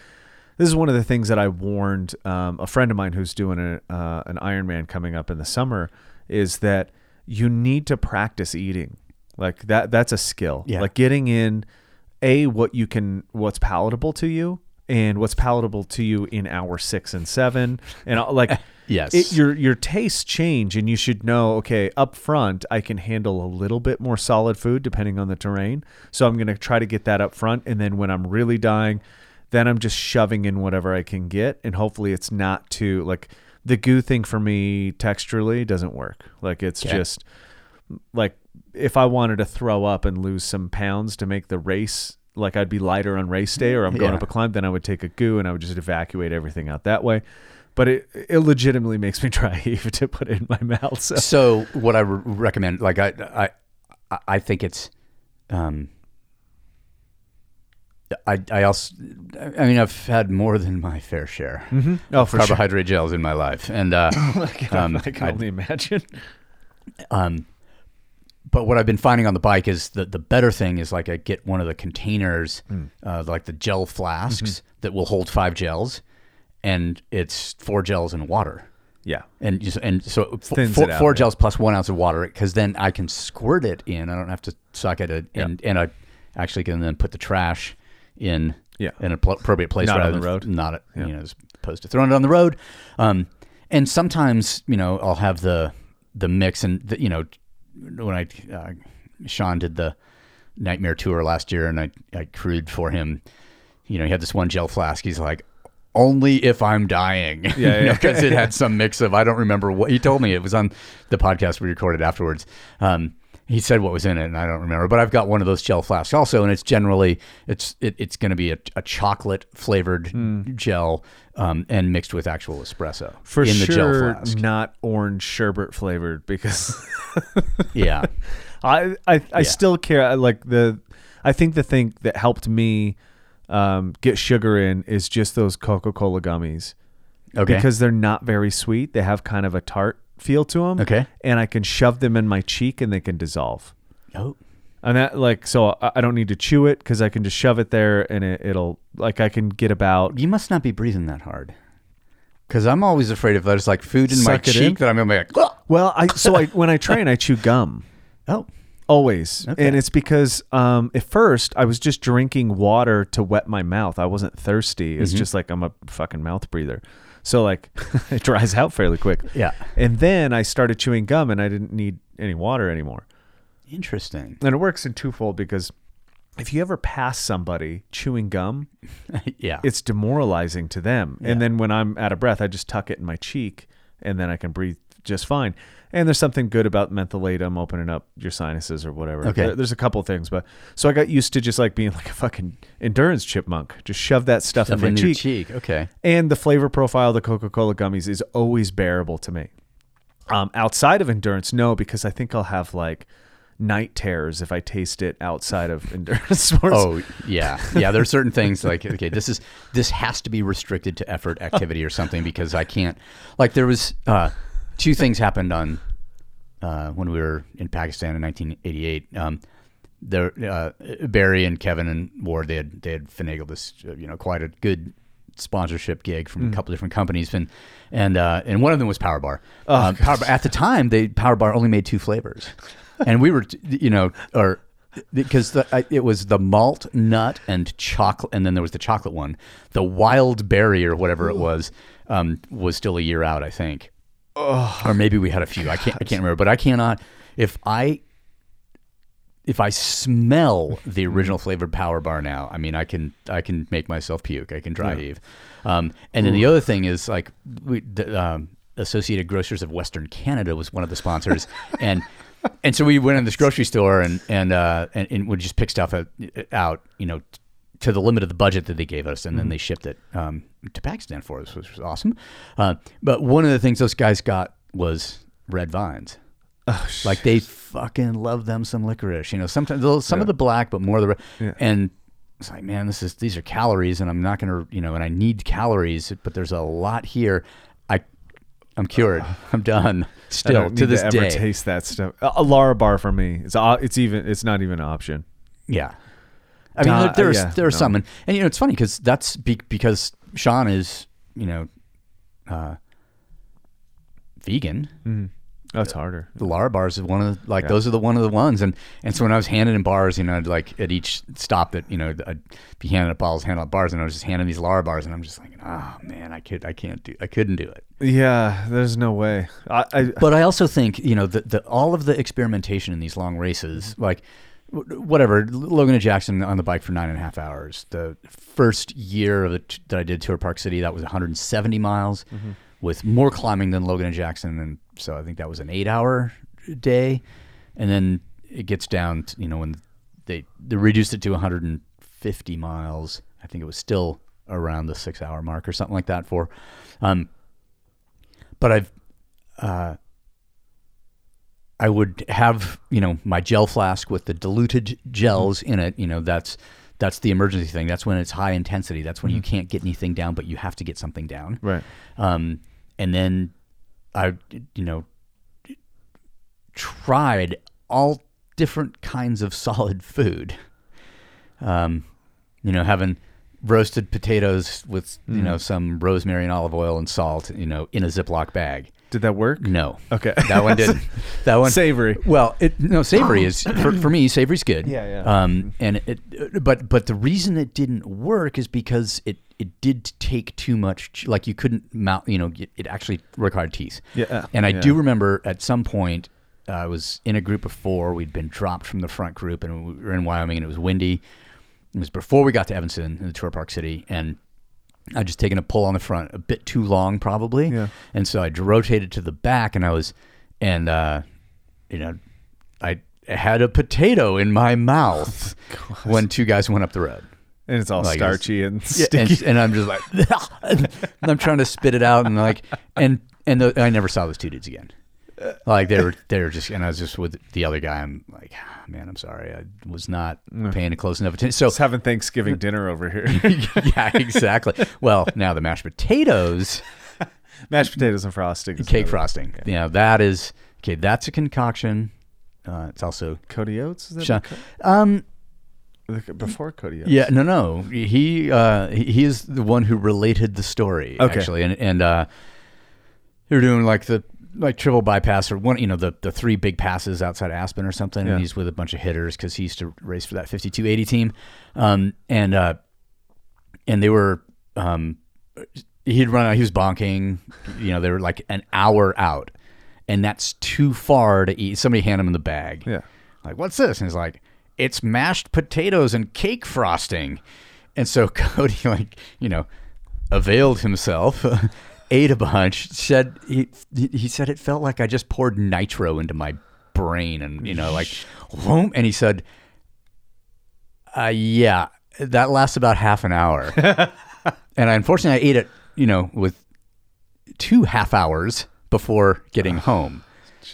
this is one of the things that I warned um, a friend of mine who's doing a, uh, an Ironman coming up in the summer is that you need to practice eating like that that's a skill Yeah. like getting in a what you can what's palatable to you and what's palatable to you in hour six and seven and like Yes. it, your your tastes change and you should know okay up front i can handle a little bit more solid food depending on the terrain so i'm going to try to get that up front and then when i'm really dying then i'm just shoving in whatever i can get and hopefully it's not too like the goo thing for me texturally doesn't work like it's Okay. just like if I wanted to throw up and lose some pounds to make the race like I'd be lighter on race day or I'm going Yeah. up a climb, then I would take a goo and I would just evacuate everything out that way. But it, it legitimately makes me try even to put it in my mouth. So so what I re- recommend, like I, I, I- I think it's, um, I, I also, I mean, I've had more than my fair share oh, of for sure. carbohydrate gels in my life, and uh, um, I can I- only imagine. um, but what I've been finding on the bike is that the better thing is like I get one of the containers, Hmm. uh, like the gel flasks Mm-hmm. that will hold five gels, and it's four gels and water. Yeah. and just, and so f- four, out, four yeah. gels plus one ounce of water because then I can squirt it in. I don't have to suck it, in, and and I actually can then put the trash in Yeah. in an appropriate place Not on rather the than road. not at, Yeah. you know as opposed to throwing it on the road. Um, and sometimes you know I'll have the the mix and the, you know when I uh, Sean did the nightmare tour last year and I I crewed for him. You know he had this one gel flask. He's like. Only if I'm dying, Yeah, yeah. because it had some mix of I don't remember what he told me. It was on the podcast we recorded afterwards. Um, he said what was in it, and I don't remember. But I've got one of those gel flasks also, and it's generally it's it, it's going to be a, a chocolate flavored gel um, and mixed with actual espresso For in the gel sure, flask. not orange sherbet flavored because Yeah, I I, I Yeah. still care. I Like the, I think the thing that helped me um, get sugar in is just those Coca Cola gummies okay. because they're not very sweet. They have kind of a tart feel to them. Okay. and I can shove them in my cheek and they can dissolve. oh, And that like so I I don't need to chew it because I can just shove it there and it, it'll like I can get about you must not be breathing that hard. Because I'm always afraid if there's like food in my Suck it cheek in? that I'm gonna be like, "Ugh." well I so I when I train I chew gum. oh, Always. Okay. And it's because um, at first I was just drinking water to wet my mouth. I wasn't thirsty. Mm-hmm. It's just like I'm a fucking mouth breather. So like it dries out fairly quick. Yeah. And then I started chewing gum and I didn't need any water anymore. interesting. And it works in twofold because if you ever pass somebody chewing gum, yeah, it's demoralizing to them. Yeah. And then when I'm out of breath, I just tuck it in my cheek and then I can breathe just fine. And there's something good about mentholatum opening up your sinuses or whatever. Okay. There- There's a couple things, but so I got used to just like being like a fucking endurance chipmunk. Just shove that stuff, stuff in my in your cheek. cheek. Okay. And the flavor profile of the Coca-Cola gummies is always bearable to me. Um, outside of endurance, no, because I think I'll have like night terrors if I taste it outside of endurance sports. Oh yeah, yeah. There are certain things like okay, this is this has to be restricted to effort activity or something because I can't. Like there was uh, two things happened on uh, when we were in Pakistan in 1988. Um, there, uh, Barry and Kevin and Ward they had they had finagled this uh, you know quite a good sponsorship gig from Mm. a couple different companies and and uh, and one of them was Power Bar. Oh, um, Power Bar at the time they Power Bar only made two flavors, and we were you know or because the, I, it was the malt nut and chocolate and then there was the chocolate one the wild berry or whatever it was um, was still a year out I think or maybe we had a few. I can't I can't remember but I cannot if I if I smell the original flavored power bar now, I mean, I can I can make myself puke. I can dry heave. Um, and then the other thing is like we, the um, Associated Grocers of Western Canada was one of the sponsors, and and so we went in this grocery store and and uh, and, and would just pick stuff out, out, you know, to the limit of the budget that they gave us, and then they shipped it um, to Pakistan for us, which was awesome. Uh, but one of the things those guys got was red vines. Like they fucking love them some licorice. You know, sometimes some of the black, but more of the red. Yeah. And it's like, man, this is these are calories, and I'm not gonna, you know, and I need calories, but there's a lot here. I, I'm cured. I'm done. Still to this to ever day. taste that stuff. A, a Lara bar for me. It's o- it's even it's not even an option. Yeah. I mean, Uh, there, there's yeah, there are no. some, and, and you know, it's funny because that's be, because Sean is, you know, uh, vegan. Oh, it's harder. the Lara bars is one of the, like Yeah. those are the one of the ones and and so when I was handing in bars you know I'd like at each stop that you know I'd be handing out bottles handing out bars and I was just handing these Lara bars and I'm just like oh man I could I can't do I couldn't do it Yeah, there's no way. I, I but I also think you know the, the all of the experimentation in these long races like wh- whatever Logan and Jackson on the bike for nine and a half hours. The first year of the that I did Tour Park City that was 170 miles with more climbing than Logan and Jackson. And so I think that was an eight hour day. And then it gets down to, you know when they they reduced it to 150 miles. I think it was still around the six hour mark or something like that for um but I've uh, I would have you know my gel flask with the diluted gels in it. You know that's that's the emergency thing. That's when it's high intensity. That's when you can't get anything down, but you have to get something down. right. Um, and then I you know tried all different kinds of solid food. Um, you know, having roasted potatoes with you know some rosemary and olive oil and salt. You know, in a Ziploc bag. Did that work? No. Okay. That one didn't. That one Savory. Well, it no savory is for, for me. Savory's good. Yeah, yeah. Um, and it, but but the reason it didn't work is because it it did take too much. Like you couldn't mount. You know, it, it actually required teeth. Yeah, And I yeah. do remember at some point uh, I was in a group of four. We'd been dropped from the front group, and we were in Wyoming, and it was windy. It was before we got to Evanston in the Tour Park City, and I'd just taken a pull on the front a bit too long, probably. Yeah. And so I rotated to the back, and I was, and uh, you know, I had a potato in my mouth when two guys went up the road. and it's all Like, starchy and sticky. and, and I'm just like, and I'm trying to spit it out, and like, and and the, I never saw those two dudes again. Like they were, they were just, and I was just with the other guy. I'm like, "Ah, man, I'm sorry, I was not paying a close enough attention. So Just having Thanksgiving dinner over here. yeah, exactly. Well, now the mashed potatoes, Mashed potatoes and frosting. cake frosting. Yeah, that is okay. That's a concoction. Uh, it's also Cody Oates? Is that Sha- um, before Cody Oates? Yeah, no, no. He uh, he he is the one who related the story Okay. actually, and and uh, they were doing like the like triple bypass or one, you know, the the three big passes outside Aspen or something, Yeah. and he's with a bunch of hitters because he used to race for that fifty two eighty team, um, and uh, and they were um, he'd run out, he was bonking, you know, they were like an hour out, and that's too far to eat. Somebody hand him the bag, Yeah. like, what's this? And he's like, it's mashed potatoes and cake frosting. And so Cody, like, you know, availed himself, ate a bunch, said he he said it felt like I just poured nitro into my brain and you know, like and he said, uh yeah, that lasts about half an hour. and I, unfortunately I ate it, you know, with two half hours before getting home.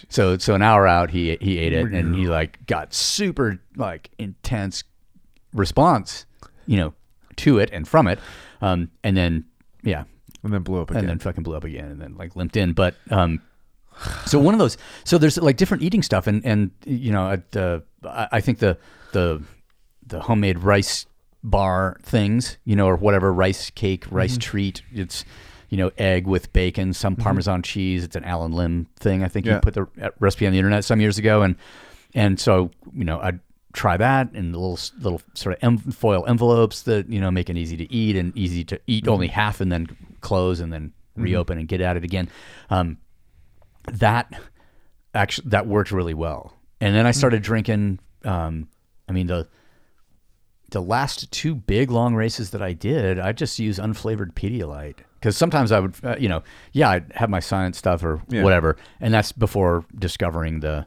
So so an hour out, he he ate it, and he like got super like intense response, you know, to it and from it, um, and then yeah, And then blew up again. and then fucking blew up again, and then like limped in. But um, so one of those. So there's like different eating stuff, and and you know, at, uh, I, think the the the homemade rice bar things, you know, or whatever rice cake, rice treat. It's you know, egg with bacon, some Parmesan cheese. It's an Allen Lim thing. I think Yeah. you put the recipe on the internet some years ago, and and so you know, I'd try that in little little sort of em- foil envelopes that you know make it easy to eat and easy to eat only half and then close and then reopen and get at it again. Um, that actually that worked really well. And then I started drinking. Um, I mean the the last two big long races that I did, I just use unflavored Pedialyte because sometimes I would, uh, you know, yeah, I'd have my science stuff or Yeah. whatever, and that's before discovering the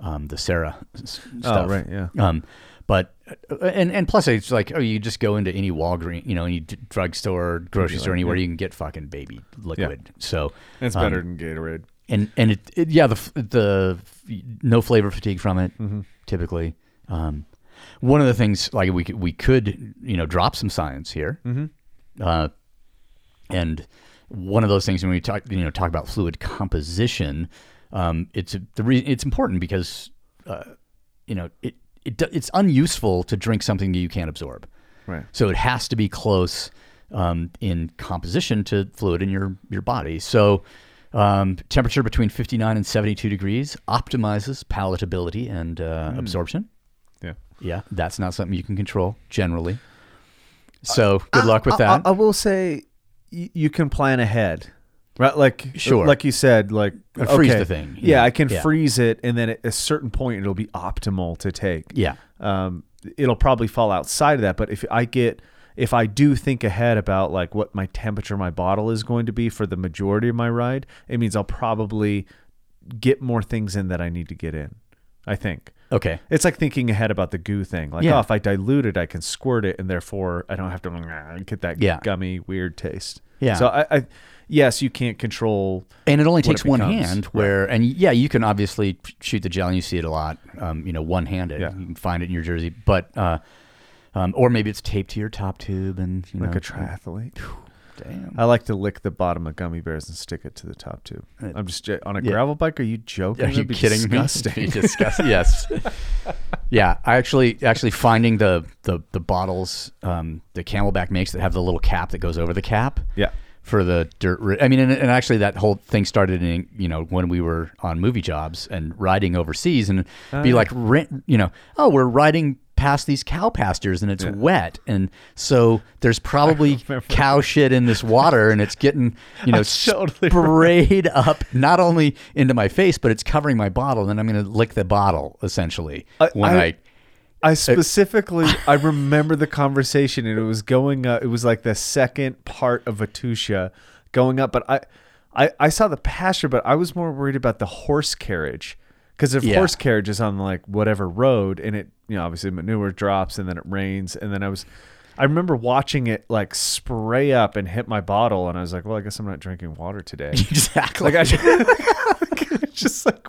um, the Sarah s- Oh, stuff. right, yeah. Um, but and and plus it's like oh you just go into any Walgreens, you know, any drugstore, grocery store, anywhere you can get fucking baby liquid. So And it's um, better than Gatorade. and and it, it yeah the the no flavor fatigue from it typically. Um one of the things like we could we could you know drop some science here. Uh and one of those things when we talk you know talk about fluid composition um it's the re- it's important because uh you know it, it it's unuseful to drink something that you can't absorb Right. so it has to be close um, in composition to fluid in your, your body. So um, temperature between 59 and 72 degrees optimizes palatability and uh, absorption. Yeah. Yeah, that's not something you can control generally. So good luck with I, that. I, I will say you can plan ahead. Right, like Sure. like you said, like Uh, freeze the thing, Yeah, yeah, I can yeah. freeze it, and then at a certain point, it'll be optimal to take. yeah. um, it'll probably fall outside of that. But if I get, if I do think ahead about like what my temperature my bottle is going to be for the majority of my ride, it means I'll probably get more things in that I need to get in. I think Okay. it's like thinking ahead about the goo thing. Like, Yeah. oh, if I dilute it, I can squirt it, and therefore I don't have to get that Yeah. gummy weird taste. Yeah. So I, I, yes, you can't control. And it only takes it one hand. Where and yeah, you can obviously shoot the gel, and you see it a lot. Um, you know, one handed. Yeah. You can find it in your jersey, but uh, um, or maybe it's taped to your top tube, and you Like know, a triathlete. Damn. I like to lick the bottom of gummy bears and stick it to the top tube. I'm just on a yeah. gravel bike. Are you joking? Are you kidding disgusting. me? disgusting. Yes. yeah, I actually actually finding the the the bottles um, the CamelBak makes that have the little cap that goes over the cap. Yeah. For the dirt, I mean, and, and actually, that whole thing started in you know when we were on movie jobs and riding overseas, and Oh, be like, rent, you know, oh, we're riding past these cow pastures and it's wet, and so there's probably cow shit in this water, and it's getting you know totally sprayed up not only into my face, but it's covering my bottle. And then I'm going to lick the bottle essentially I- when I- I, I specifically I remember the conversation and it was going up it was like the second part of Atusha going up but I I, I saw the pasture but I was more worried about the horse carriage Because if Yeah. horse carriage is on like whatever road, and it you know obviously manure drops, and then it rains, and then I was, I remember watching it like spray up and hit my bottle, and I was like, well, I guess I'm not drinking water today. exactly. like I just, just like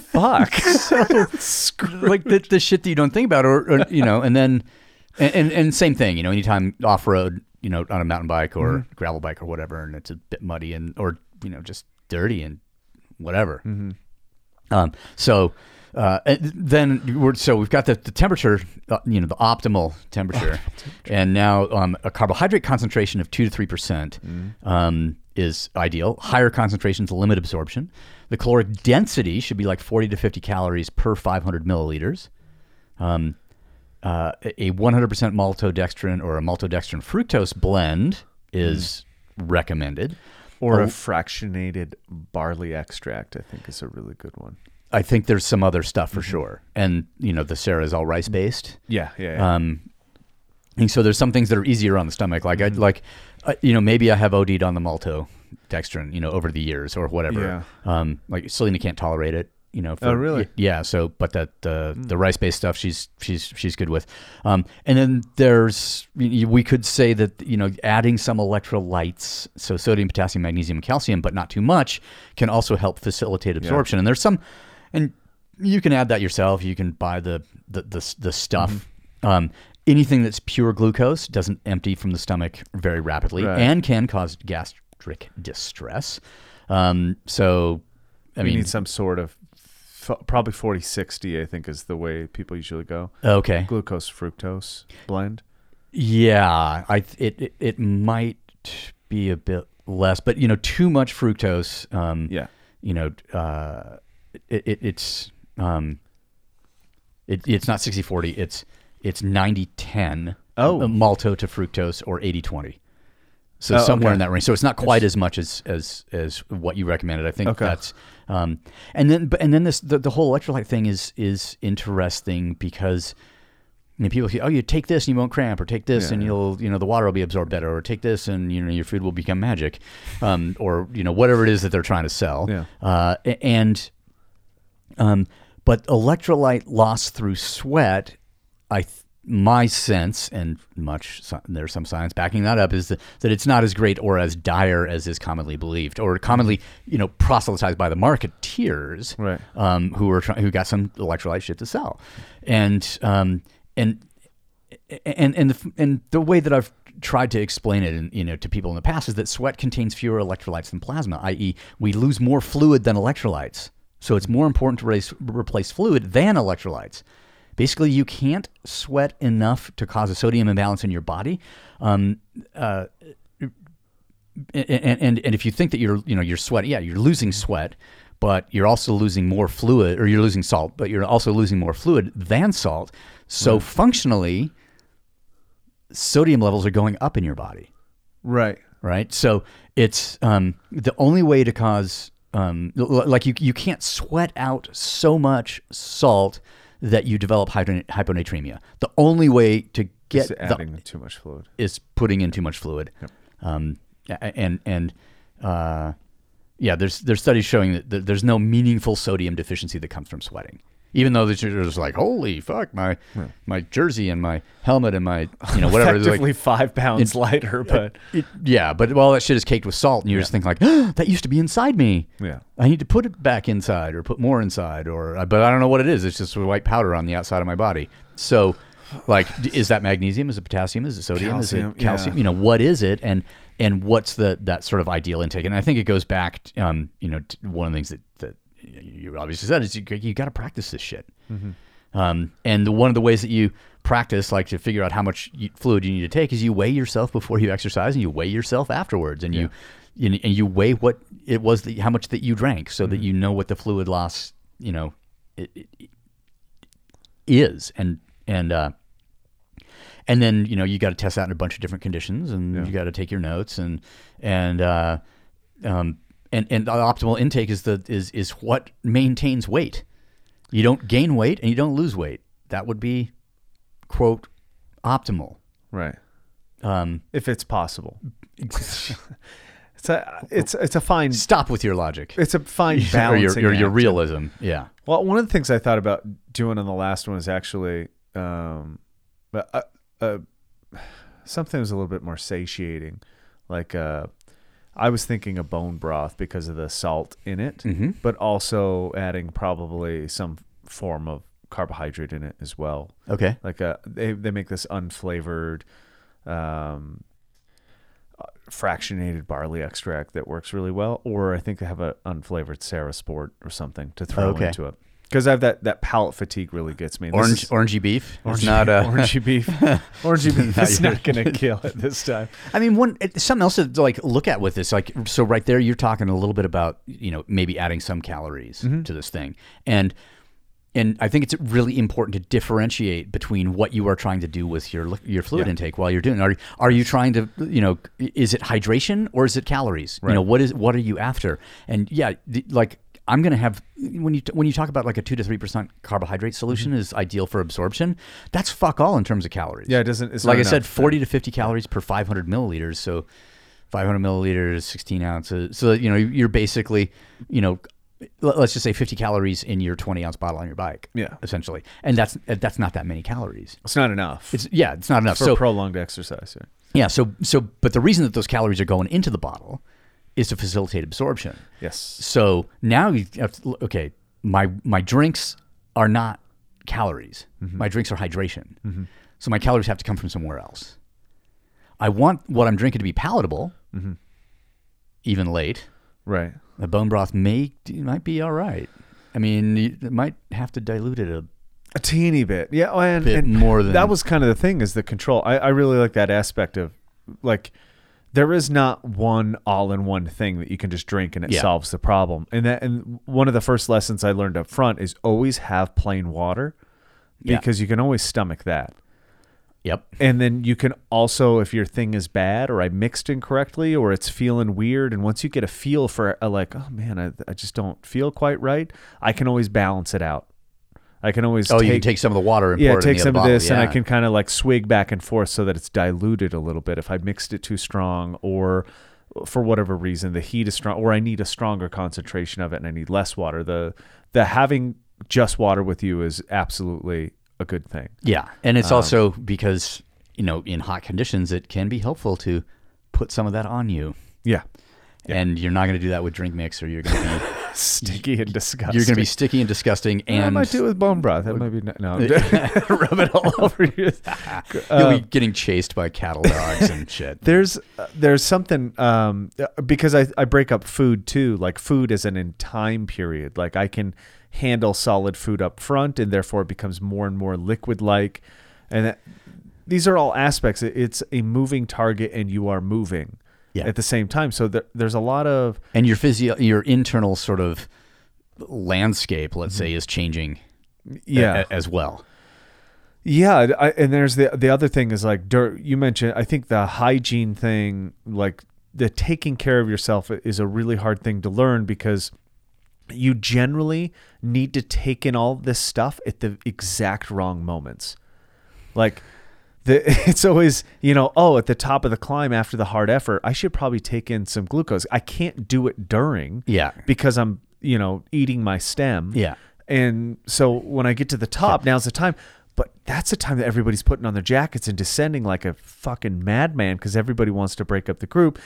fuck. so like the, the shit that you don't think about, or, or you know, and then, and, and, and same thing, you know, anytime off road, you know, on a mountain bike or Mm-hmm. gravel bike or whatever, and it's a bit muddy and or you know just dirty and whatever. Mm-hmm. Um, so. Uh, and then we're, so we've got the, the temperature, uh, you know, the optimal temperature, and now um, a carbohydrate concentration of two to three percent Mm-hmm. um, is ideal. Higher concentrations limit absorption. The caloric density should be like forty to fifty calories per five hundred milliliters. Um, uh, a 100% maltodextrin or a maltodextrin fructose blend is recommended. or Oh. a fractionated barley extract, I think is a really good one. I think there's some other stuff for sure, and you know the Sarah is all rice based. Yeah, yeah, yeah. Um, and so there's some things that are easier on the stomach, like I like, uh, you know, maybe I have OD'd on the maltodextrin, you know, over the years or whatever. Yeah. Um, like Selena can't tolerate it, you know. For, Oh, really? Yeah. So, but that the the rice based stuff, she's she's she's good with. Um, and then there's we could say that you know adding some electrolytes, so sodium, potassium, magnesium, calcium, but not too much, can also help facilitate absorption. And there's some, and you can add that yourself. You can buy the the the, the stuff. Mm-hmm. Um, anything that's pure glucose doesn't empty from the stomach very rapidly Right. and can cause gastric distress. Um, so, I I mean, need some sort of f- probably 40 60 I think is the way people usually go. okay, Glucose fructose blend. yeah, I it, it it might be a bit less, but you know, too much fructose. Um, Yeah. you know, uh, it, it it's um, it, it's not 60-40, It's it's 90-10 Oh. uh, malto to fructose or 80-20. So Oh, somewhere okay. in that range. So it's not quite as much as as as what you recommended. I think Okay. that's um, and then but and then this the, the whole electrolyte thing is is interesting because you know, people say, oh, you take this and you won't cramp, or take this Yeah, and you'll, you know, the water will be absorbed better, or take this and you know your food will become magic, um, or you know whatever it is that they're trying to sell. Yeah. Uh, and, um, but electrolyte loss through sweat, I, th- my sense, and much there's some science backing that up, is that, that it's not as great or as dire as is commonly believed, or commonly, you know, proselytized by the marketeers, Right. um, who were try- who got some electrolyte shit to sell, and um, and and and the, and the way that I've tried to explain it, in, you know, to people in the past is that sweat contains fewer electrolytes than plasma, i.e., we lose more fluid than electrolytes. So it's more important to raise, replace fluid than electrolytes. Basically, you can't sweat enough to cause a sodium imbalance in your body. Um, uh, and, and and if you think that you're you know you're sweating, yeah, you're losing sweat, but you're also losing more fluid, or you're losing salt, but you're also losing more fluid than salt. So functionally, sodium levels are going up in your body, Right. right? So it's um, the only way to cause um, like you you can't sweat out so much salt that you develop hypo- hyponatremia. The only way to get Just the, adding too much fluid. is putting in too much fluid. Um, and and uh, yeah, there's there's studies showing that there's no meaningful sodium deficiency that comes from sweating. Even though there's just like, holy fuck, my my jersey and my helmet and my you know whatever. it's like- Effectively five pounds lighter, but it, yeah, but all that shit is caked with salt, and you just think like, that used to be inside me. Yeah. I need to put it back inside, or put more inside, or uh, but I don't know what it is. It's just white powder on the outside of my body. So, like, is that magnesium? Is it potassium? Is it sodium? is Calcium, it calcium? yeah. You know, what is it? And and what's the that sort of ideal intake? And I think it goes back, um, you know, to one of the things that you obviously said is you, you got to practice this shit. Um, and the, one of the ways that you practice, like to figure out how much you, fluid you need to take, is you weigh yourself before you exercise, and you weigh yourself afterwards, and you, you and you weigh what it was that how much that you drank, so that you know what the fluid loss, you know, it, it, is, and and uh, and then you know you got to test out in a bunch of different conditions, and you got to take your notes, and and uh, um, and and the optimal intake is the is is what maintains weight. You don't gain weight and you don't lose weight. That would be quote optimal. right. Um, If it's possible. It's a it's it's a fine Stop with your logic. it's a fine or your, your, your realism. Yeah. Well, one of the things I thought about doing on the last one is actually um, but, uh, uh, something was a little bit more satiating. Like uh, I was thinking of bone broth because of the salt in it, Mhm. but also adding probably some form of carbohydrate in it as well. Okay. Like uh, they they make this unflavored, um, uh, fractionated barley extract that works really well. Or I think they have an unflavored Sarah Sport or something to throw Okay. into it. Because I have that that palate fatigue really gets me. This Orange, is- orangey beef. Orangey, it's not uh, orangey beef. orangey beef Not not going to kill it this time. I mean, one something else to like look at with this, like so right there, you're talking a little bit about you know maybe adding some calories Mm-hmm. to this thing, and and I think it's really important to differentiate between what you are trying to do with your your fluid Yeah. intake while you're doing. it. Are are you trying to you know is it hydration or is it calories? You know what is what are you after? And yeah, the, like. I'm gonna have when you when you talk about like a two to three percent carbohydrate solution is ideal for absorption. That's fuck all in terms of calories. Mm-hmm. Yeah, it doesn't. It's like I not said, enough. 40 to 50 calories per 500 milliliters. So 500 milliliters, 16 ounces. So, you know, you're basically, you know, let's just say 50 calories in your 20 ounce bottle on your bike. Yeah. Essentially. And that's, that's not that many calories. It's not enough It's, yeah, it's not enough. for so, prolonged exercise. yeah. yeah. So, so, but the reason that those calories are going into the bottle is to facilitate absorption. Yes. So now you have to, okay, my my drinks are not calories. Mm-hmm. My drinks are hydration. So my calories have to come from somewhere else. I want what I'm drinking to be palatable, Mm-hmm. even late. Right. The bone broth may might be all right. I mean, you might have to dilute it a A teeny bit, yeah, oh, and, Bit and more than- that was kind of the thing is the control. I, I really like that aspect of like there is not one all-in-one thing that you can just drink and it Yeah. solves the problem. And that and one of the first lessons I learned up front is always have plain water Yeah. because you can always stomach that. Yep. And then you can also, if your thing is bad or I mixed incorrectly or it's feeling weird, and once you get a feel for uh, like, oh man, I, I just don't feel quite right, I can always balance it out. I can always Oh, take, you can take some of the water and yeah, pour it in take some of this, bottle. and I can kind of like swig back and forth so that it's diluted a little bit. If I mixed it too strong, or for whatever reason the heat is strong, or I need a stronger concentration of it and I need less water, the the having just water with you is absolutely a good thing. Yeah, and Um, it's also because you know in hot conditions it can be helpful to put some of that on you. Yeah, And you're not going to do that with drink mix, or you're going to be sticky and disgusting. you're going to be sticky and disgusting, And I might do it with bone broth. That might be no. no. rub it all over you. Uh, You'll be getting chased by cattle dogs and shit. there's uh, there's something um, uh, because I, I break up food too like food is an in time period like I can handle solid food up front and therefore it becomes more and more liquid like and that, these are all aspects it's a moving target and you are moving Yeah. at the same time so there, there's a lot of And your physio, your internal sort of landscape, let's mm-hmm. say, is changing. yeah a- as well. Yeah, I, and there's the the other thing is like dirt. You mentioned, I think the hygiene thing, like the taking care of yourself, is a really hard thing to learn because you generally need to take in all this stuff at the exact wrong moments. Like the it's always you know oh at the top of the climb after the hard effort, I should probably take in some glucose. I can't do it during Yeah. because I'm you know eating my stem. Yeah. And so when I get to the top, now's the time. But that's the time that everybody's putting on their jackets and descending like a fucking madman because everybody wants to break up the group.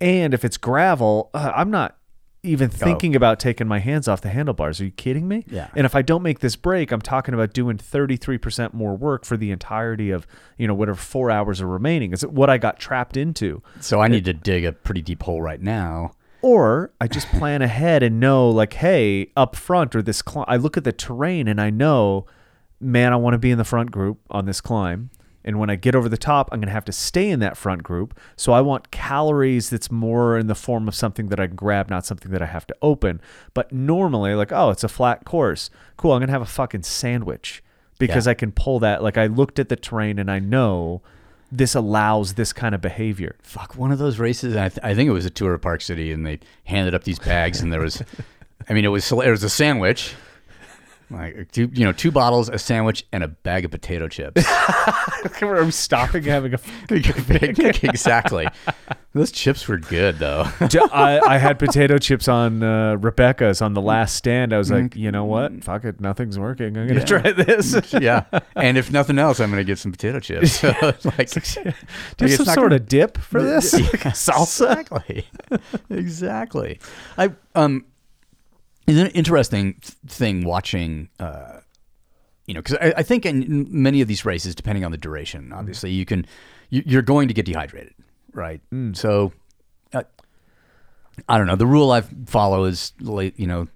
And if it's gravel, uh, I'm not even thinking about taking my hands off the handlebars. Are you kidding me? Yeah. And if I don't make this break, I'm talking about doing 33% more work for the entirety of, you know, whatever four hours are remaining. Is what I got trapped into. So I need to dig a pretty deep hole right now. Or I just plan ahead and know, like, hey, up front or this climb, I look at the terrain and I know, man, I want to be in the front group on this climb. And when I get over the top, I'm going to have to stay in that front group. So I want calories that's more in the form of something that I can grab, not something that I have to open. But normally, like, oh, it's a flat course. Cool. I'm going to have a fucking sandwich because Yeah. I can pull that. Like, I looked at the terrain and I know this allows this kind of behavior. Fuck, one of those races. I, th- I think it was a tour of Park City, and they handed up these bags, and there was, I mean, it was it was a sandwich, Like two, you know, two bottles, a sandwich, and a bag of potato chips. I'm stopping having a? Picnic, exactly. Those chips were good though. I, I had potato chips on uh, Rebecca's on the last stand. I was like, you know what? Fuck it, nothing's working. I'm gonna Yeah. try this. yeah, and if nothing else, I'm gonna get some potato chips. So like, Do you it's some sort gonna- of dip for this? Salsa. Exactly. exactly. I um, it's an interesting thing watching. Uh, you know, because I, I think in many of these races, depending on the duration, obviously you can you, you're going to get dehydrated, right? So, uh, I don't know. The rule I follow is, you know,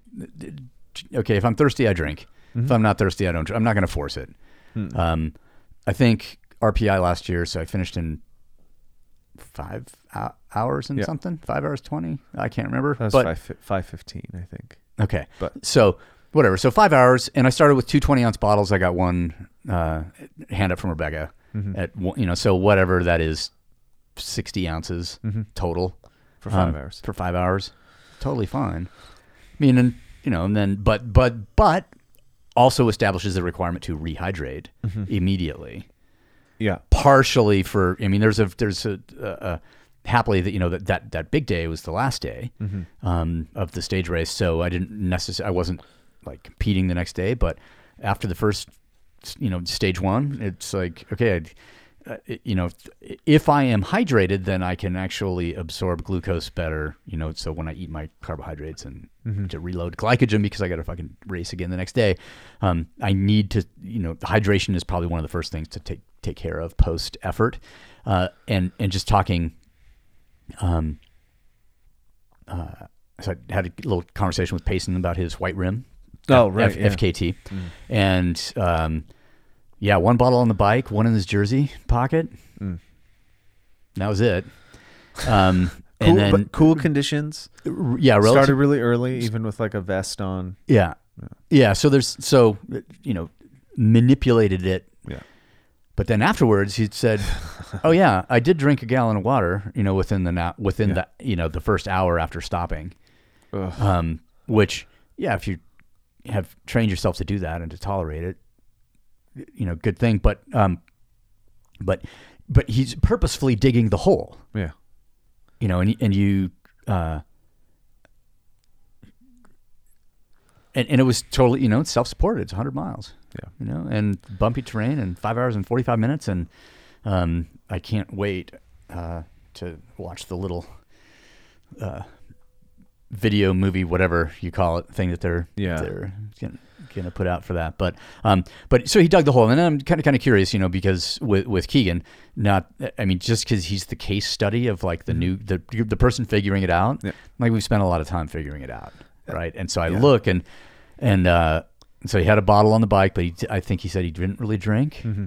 okay, if I'm thirsty, I drink. If I'm not thirsty, I don't. I'm not going to force it. Um, I think RPI last year, so I finished in five hours and Yeah. something, five hours twenty. I can't remember. That was but five five fifteen, I think. Okay, But- so whatever. So five hours, and I started with two 20 ounce bottles. I got one uh, hand up from Rebecca Mm-hmm. at one- you know, so whatever that is, sixty ounces total Mm-hmm. For five um, hours. For five hours, totally fine. I mean, and you know, and then but but but also establishes the requirement to rehydrate Mm-hmm. immediately. Yeah. Partially for, I mean, there's a there's a, a, a happily that you know that, that that big day was the last day Mm-hmm. um, of the stage race, so I didn't necessarily I wasn't like competing the next day, but after the first you know stage one, it's like okay. I, uh, you know, if I am hydrated, then I can actually absorb glucose better. You know, so when I eat my carbohydrates and to reload glycogen because I got to fucking race again the next day, um, I need to. You know, hydration is probably one of the first things to take take care of post effort, uh, and and just talking. Um, uh, so I had a little conversation with Payson about his white rim. Oh, right, F- yeah. FKT, and um, yeah, one bottle on the bike, one in his jersey pocket. That was it. Um, Cool, and then cool conditions. r- yeah, Started really early, even with like a vest on. yeah, yeah. So there's so you know manipulated it, Yeah. But then afterwards he said, "Oh yeah, I did drink a gallon of water, you know, within the na- within Yeah. the you know the first hour after stopping." Ugh. um, which yeah, if you have trained yourself to do that and to tolerate it, you know, good thing. But um, but but he's purposefully digging the hole, Yeah. you know, and and you uh, and and it was totally you know it's self supported. It's 100 miles, Yeah. you know, and bumpy terrain and five hours and 45 minutes, and um, I can't wait uh, to watch the little uh, video movie, whatever you call it, thing that they're Yeah. they're gonna, gonna put out for that. But um, but so he dug the hole, and I'm kind of kind of curious, you know, because with with Keegan, not I mean, just because he's the case study of like the new the the person figuring it out, Mm-hmm. Yeah. like we've spent a lot of time figuring it out, right? And so I Yeah. look and and uh, so he had a bottle on the bike, but he, I think he said he didn't really drink. Mm-hmm.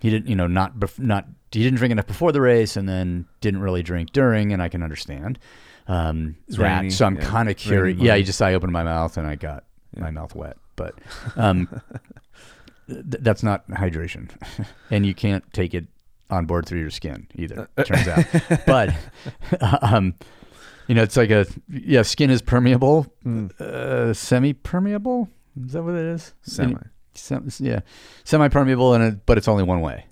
He didn't, you know, not bef- not he didn't drink enough before the race, and then didn't really drink during, and I can understand um, that. rainy, so I'm yeah. kind of Rainy curious. Yeah, he just I opened my mouth and I got my mouth wet, but um, th- that's not hydration, and you can't take it on board through your skin either. It turns out, but um, you know, it's like a yeah, skin is permeable, uh, semi-permeable. Is that what it is? Semi. Sem- yeah, semi-permeable, and it, but it's only one way.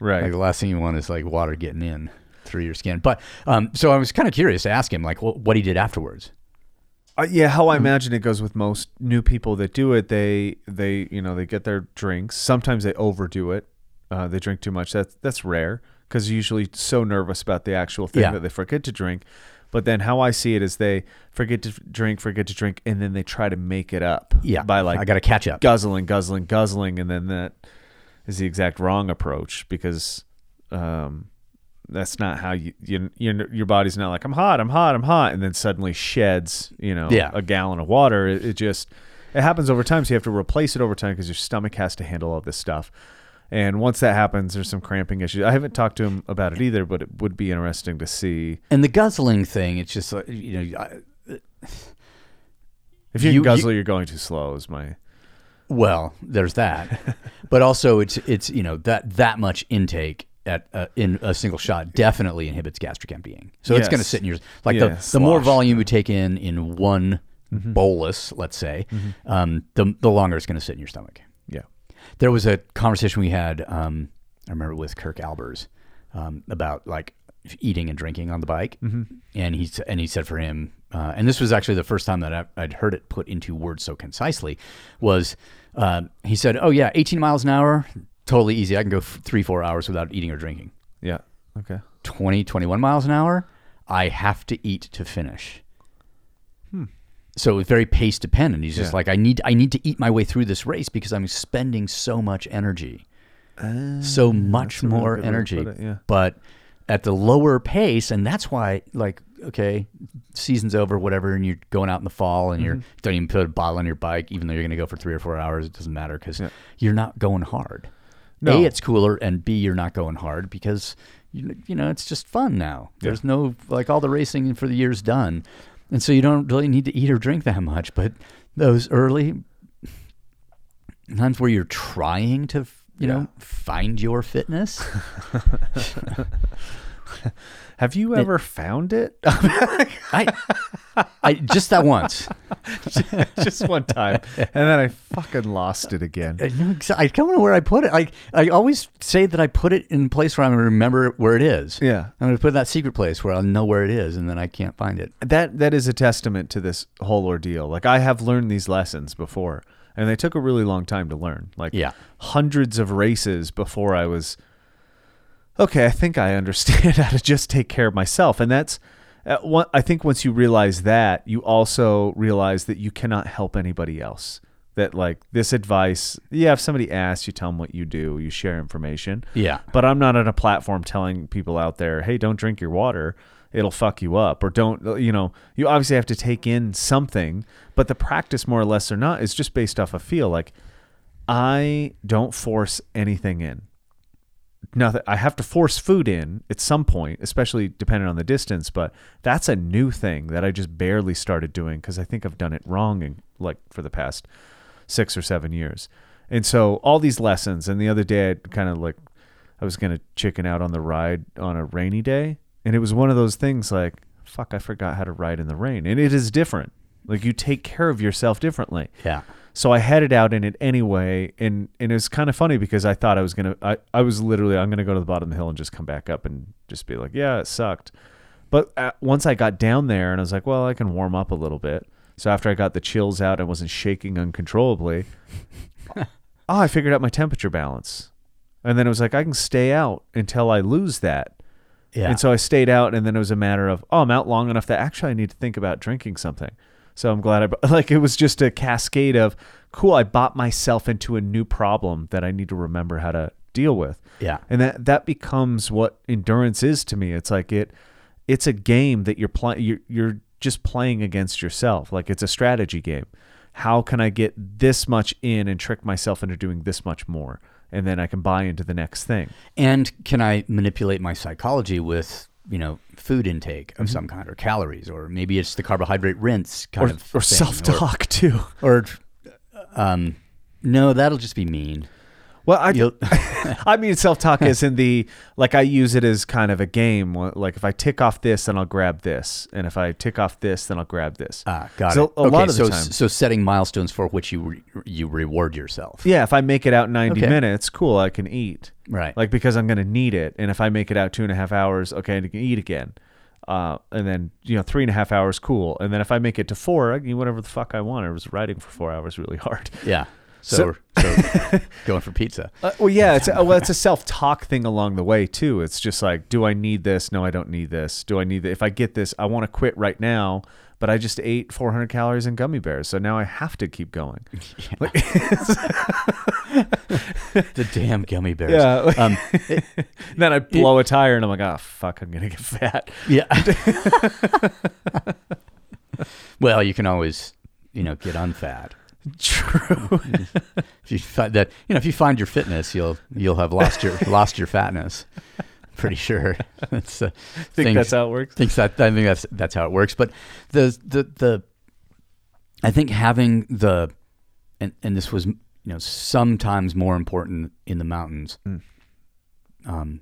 Right. Like the last thing you want is like water getting in through your skin. But um, so I was kind of curious to ask him like wh- what he did afterwards. Uh, yeah, how I Hmm. imagine it goes with most new people that do it. They they you know they get their drinks. Sometimes they overdo it. Uh, they drink too much. That's that's rare because usually so nervous about the actual thing Yeah. that they forget to drink. But then how I see it is they forget to drink, forget to drink, and then they try to make it up. Yeah, by like I got to catch up. guzzling, guzzling, guzzling, and then that is the exact wrong approach because um, that's not how you, you your your body's not like I'm hot, I'm hot, I'm hot, and then suddenly sheds you know Yeah. a gallon of water. It, it just it happens over time, so you have to replace it over time because your stomach has to handle all this stuff. And once that happens, there's some cramping issues. I haven't talked to him about it either, but it would be interesting to see And the guzzling thing, it's just like you know, I, if you, You- guzzle, you, are going too slow. Is my well, there's that, but also it's it's you know that that much intake. At, uh, in a single shot definitely inhibits gastric emptying. So it's going to sit in your like Yeah, the, the more volume you take in in one bolus, let's say, um, the the longer it's going to sit in your stomach. There was a conversation we had. Um, I remember with Kirk Albers um, about like eating and drinking on the bike, and he and he said for him, uh, and this was actually the first time that I, I'd heard it put into words so concisely, was um, he said, "Oh yeah, 18 miles an hour, totally easy. I can go f- three four hours without eating or drinking. Yeah. Okay. 20 21 miles an hour, I have to eat to finish." So it was very pace dependent. He's just. Yeah. like, I need, I need to eat my way through this race because I'm spending so much energy so much Ah, really more to energy. it, yeah. But at the lower pace, and that's why, like, okay, season's over, whatever, and you're going out in the fall, and Mm-hmm. you're don't even put a bottle on your bike, even though you're going to go for three or four hours. It doesn't matter because Yeah. you're not going hard. No. A, it's cooler, and B, you're not going hard because you, you know it's just fun now. There's no like all the racing for the year's done, and so you don't really need to eat or drink that much. But those early times where you're trying to you Yeah. know find your fitness Have you ever found it? i i just that once Just one time, and then I fucking lost it again. I, I don't know where I put it. I I always say that I put it in a place where I'm gonna remember where it is. Yeah. I'm gonna put it in that secret place where I'll know where it is, and then I can't find it. that that is a testament to this whole ordeal. Like I have learned these lessons before, and they took a really long time to learn. Like Yeah. hundreds of races before I was okay. I think I understand how to just take care of myself, and that's. Uh, one, I think once you realize that, you also realize that you cannot help anybody else. That like this advice, yeah. If somebody asks, you tell them what you do. You share information. Yeah. But I'm not on a platform telling people out there, hey, don't drink your water. It'll fuck you up. Or don't, you know, you obviously have to take in something, but the practice, more or less or not, is just based off a feel. Like, I don't force anything in. Nothing. I have to force food in at some point, especially depending on the distance. But that's a new thing that I just barely started doing because I think I've done it wrong in like for the past six or seven years. And so all these lessons. And the other day, I kind of like I was gonna chicken out on the ride on a rainy day, and it was one of those things like, fuck, I forgot how to ride in the rain, and it is different. Like you take care of yourself differently. Yeah. So I headed out in it anyway, and and it was kind of funny because I thought I was gonna, I, I was literally, I'm gonna go to the bottom of the hill and just come back up and just be like, yeah, it sucked. But uh once I got down there and I was like, well, I can warm up a little bit. So after I got the chills out and wasn't shaking uncontrollably, oh, I figured out my temperature balance. And then it was like, I can stay out until I lose that. Yeah. And so I stayed out, and then it was a matter of, oh, I'm out long enough that actually I need to think about drinking something. So I'm glad I, like, it was just a cascade of, cool, I bought myself into a new problem that I need to remember how to deal with. Yeah. And that, that becomes what endurance is to me. It's like it, it's a game that you're playing, you're, you're just playing against yourself. Like it's a strategy game. How can I get this much in and trick myself into doing this much more? And then I can buy into the next thing. And can I manipulate my psychology with, you know, food intake of some kind or calories, or maybe it's the carbohydrate rinse kind or, of or thing, self talk too. Or, or, um, no, that'll just be mean. Well, I, I mean, self talk is in the like I use it as kind of a game. Like if I tick off this, then I'll grab this, and if I tick off this, then I'll grab this. Ah, got So it. a lot of the so, time- so setting milestones for which you re- you reward yourself. yeah, if I make it out ninety Okay. minutes, cool, I can eat. Right. Like because I'm gonna need it, and if I make it out two and a half hours, okay, I can eat again. Uh, and then you know three and a half hours, cool. And then if I make it to four, I can eat whatever the fuck I want. I was riding for four hours really hard. Yeah. So, so, going for pizza. Uh, well, yeah, it's a, well, it's a self-talk thing along the way too. It's just like, do I need this? No, I don't need this. Do I need this? If I get this, I want to quit right now, but I just ate 400 calories in gummy bears, so now I have to keep going. The damn gummy bears. Yeah. Um, then I blow a tire, and I'm like, oh fuck, I'm gonna get fat. yeah. well, you can always, you know, get unfat. True. If you find that, you know, if you find your fitness, you'll you'll have lost your lost your fatness. Pretty sure. That's uh, Think that's how it works. Thinks that I think that's that's how it works. But the the the I think having the and and this was you know sometimes more important in the mountains. Um,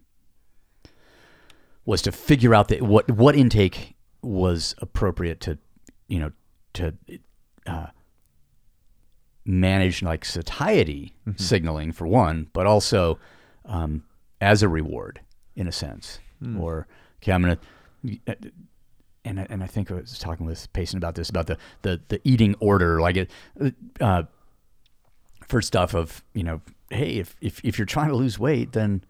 was to figure out that what what intake was appropriate to you know to uh, manage like satiety signaling for one, but also um, as a reward in a sense. Hmm. Or okay, I'm gonna. And I, and I think I was talking with Payson about this about the the, the eating order like it uh, first off of you know hey if, if if you're trying to lose weight then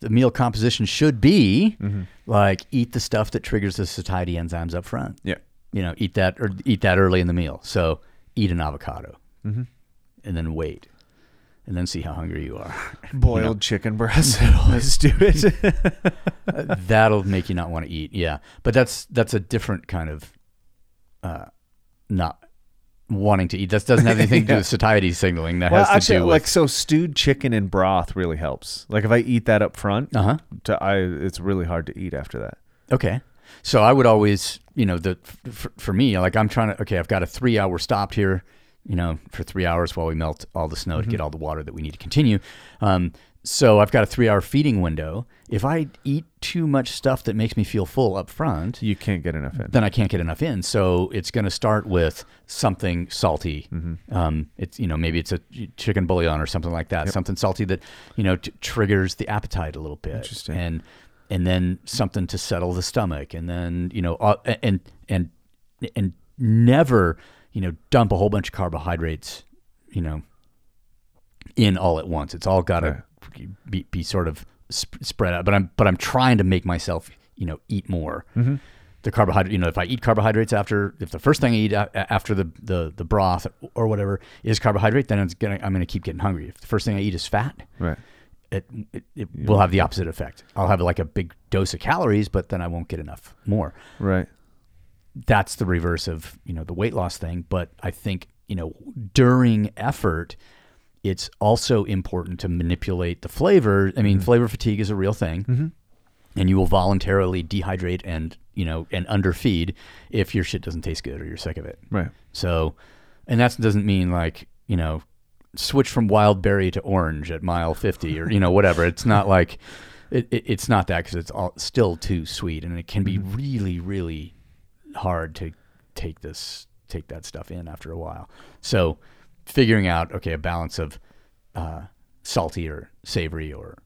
the meal composition should be mm-hmm. like eat the stuff that triggers the satiety enzymes up front Yeah. you know eat that or eat that early in the meal so eat an avocado mm-hmm. and then wait and then see how hungry you are Boiled chicken breast. Always do it. that'll make you not want to eat yeah but that's that's a different kind of uh not wanting to eat that doesn't have anything to do with satiety signaling that well, has to actually, do with like so, stewed chicken in broth really helps. Like if I eat that up front, uh-huh to, I it's really hard to eat after that. Okay. So I would always, you know, the for, for me, like I'm trying to. Okay, I've got a three hour stop here, you know, for three hours while we melt all the snow to get all the water that we need to continue. Um, so I've got a three hour feeding window. If I eat too much stuff that makes me feel full up front, You can't get enough in. then I can't get enough in. So it's going to start with something salty. Um, it's you know maybe it's a chicken bouillon or something like that, something salty that you know t- triggers the appetite a little bit. Interesting. And and then something to settle the stomach, and then you know uh, and and and never you know dump a whole bunch of carbohydrates, you know, in all at once. It's all got to be, be sort of sp- spread out. But I'm but I'm trying to make myself you know eat more. Mm-hmm. The carbohydrate, you know, if I eat carbohydrates after, if the first thing I eat a- after the, the, the broth or whatever is carbohydrate, then it's gonna, I'm gonna keep getting hungry. If the first thing I eat is fat, Right. it, it, it will have the opposite effect. I'll have like a big dose of calories, but then I won't get enough more Right. That's the reverse of you know the weight loss thing. But i think you know during effort it's also important to manipulate the flavor. I mean mm-hmm. flavor fatigue is a real thing. Mm-hmm. And you will voluntarily dehydrate and you know and underfeed if your shit doesn't taste good or you're sick of it. Right. so and that doesn't mean like you know switch from wild berry to orange at mile 50 or you know whatever. It's not like it, it, it's not that because it's all still too sweet and it can be mm-hmm. really really hard to take this take that stuff in after a while so figuring out okay a balance of uh, salty or savory or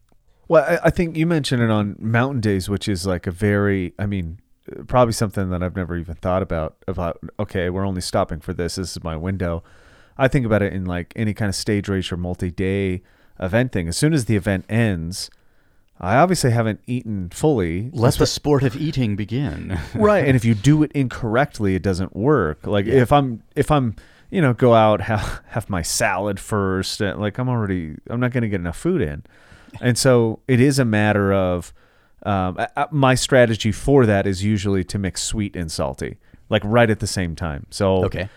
Well, I, I think you mentioned it on Mountain Days, which is like a very, I mean, probably something that I've never even thought about. About okay, we're only stopping for this. This is my window. I think about it in like any kind of stage race or multi-day event thing. As soon as the event ends, I obviously haven't eaten fully. let the sport of eating begin. Right and if you do it incorrectly it doesn't work. Like if i'm if i'm you know go out have have my salad first and like i'm already i'm not going to get enough food in. And so it is a matter of um, I- I- my strategy for that is usually to mix sweet and salty like right at the same time. So okay.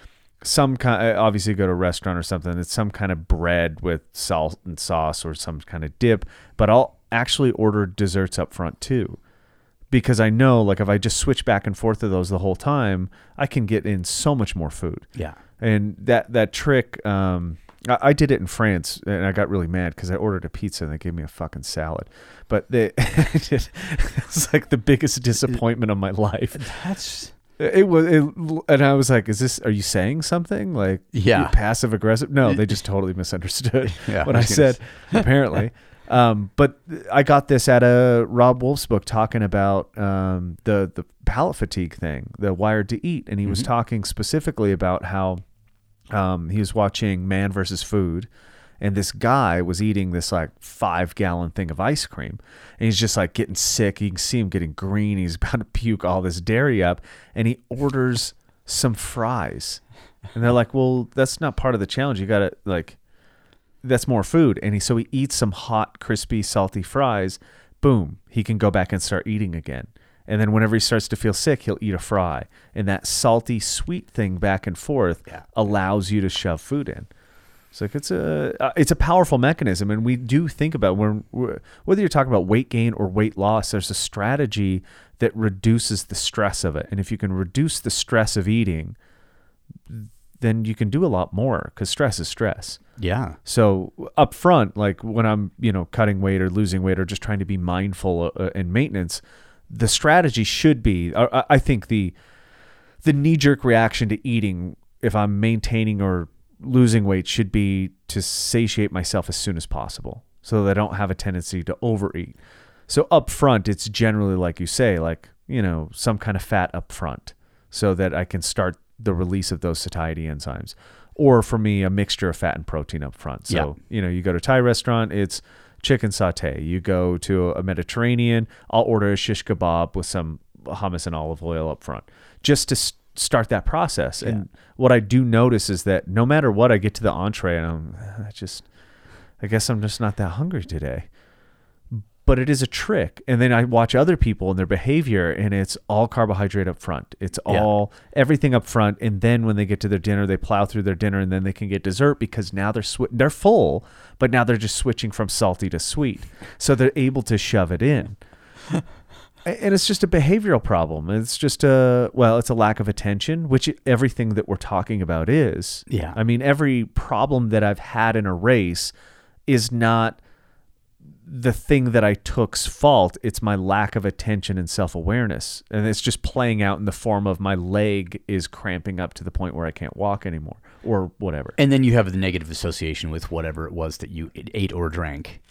some kind obviously go to a restaurant or something it's some kind of bread with salt and sauce or some kind of dip but i'll actually order desserts up front too because i know like if i just switch back and forth of those the whole time i can get in so much more food yeah and that that trick um I, I did it in France, and I got really mad because I ordered a pizza and they gave me a fucking salad. But they, it's like the biggest disappointment of my life. that's It was, it, and I was like, "Is this? Are you saying something like Yeah. passive aggressive?" No, they just totally misunderstood Yeah, what I I, said. apparently, um, but I got this at a Robb Wolf's book talking about um, the the palate fatigue thing, the Wired to Eat, and he was talking specifically about how um, he was watching Man versus Food, and this guy was eating this like five gallon thing of ice cream, and he's just like getting sick. You can see him getting green. He's about to puke all this dairy up, and he orders some fries, and they're like, "Well, that's not part of the challenge. You gotta like." That's more food, and he so he eats some hot, crispy, salty fries. Boom, he can go back and start eating again. And then whenever he starts to feel sick, he'll eat a fry. And that salty sweet thing back and forth Yeah. allows you to shove food in. It's like it's a uh, it's a powerful mechanism, and we do think about when whether you're talking about weight gain or weight loss. There's a strategy that reduces the stress of it, and if you can reduce the stress of eating, then you can do a lot more because stress is stress. Yeah So up front, like when I'm, you know, cutting weight or losing weight or just trying to be mindful uh, and maintenance, the strategy should be. uh, I I think the the knee jerk reaction to eating if I'm maintaining or losing weight should be to satiate myself as soon as possible so that I don't have a tendency to overeat. So up front, it's generally like you say, like, you know, some kind of fat up front so that I can start the release of those satiety enzymes. Or for me, a mixture of fat and protein up front. So, Yeah. you know, you go to a Thai restaurant, it's chicken satay. You go to a Mediterranean, I'll order a shish kebab with some hummus and olive oil up front just to s- start that process. And what I do notice is that no matter what, I get to the entree and I'm I just, I guess I'm just not that hungry today. But it is a trick. And then I watch other people and their behavior, and it's all carbohydrate up front. It's Yeah. all everything up front. And then when they get to their dinner, they plow through their dinner, and then they can get dessert because now they're swi- they're full, but now they're just switching from salty to sweet. So they're able to shove it in. And it's just a behavioral problem. It's just a well, it's a lack of attention, which everything that we're talking about is. Yeah. I mean, every problem that I've had in a race is not the thing that I took's fault. It's my lack of attention and self awareness, and it's just playing out in the form of my leg is cramping up to the point where I can't walk anymore, or whatever. And then you have the negative association with whatever it was that you ate or drank.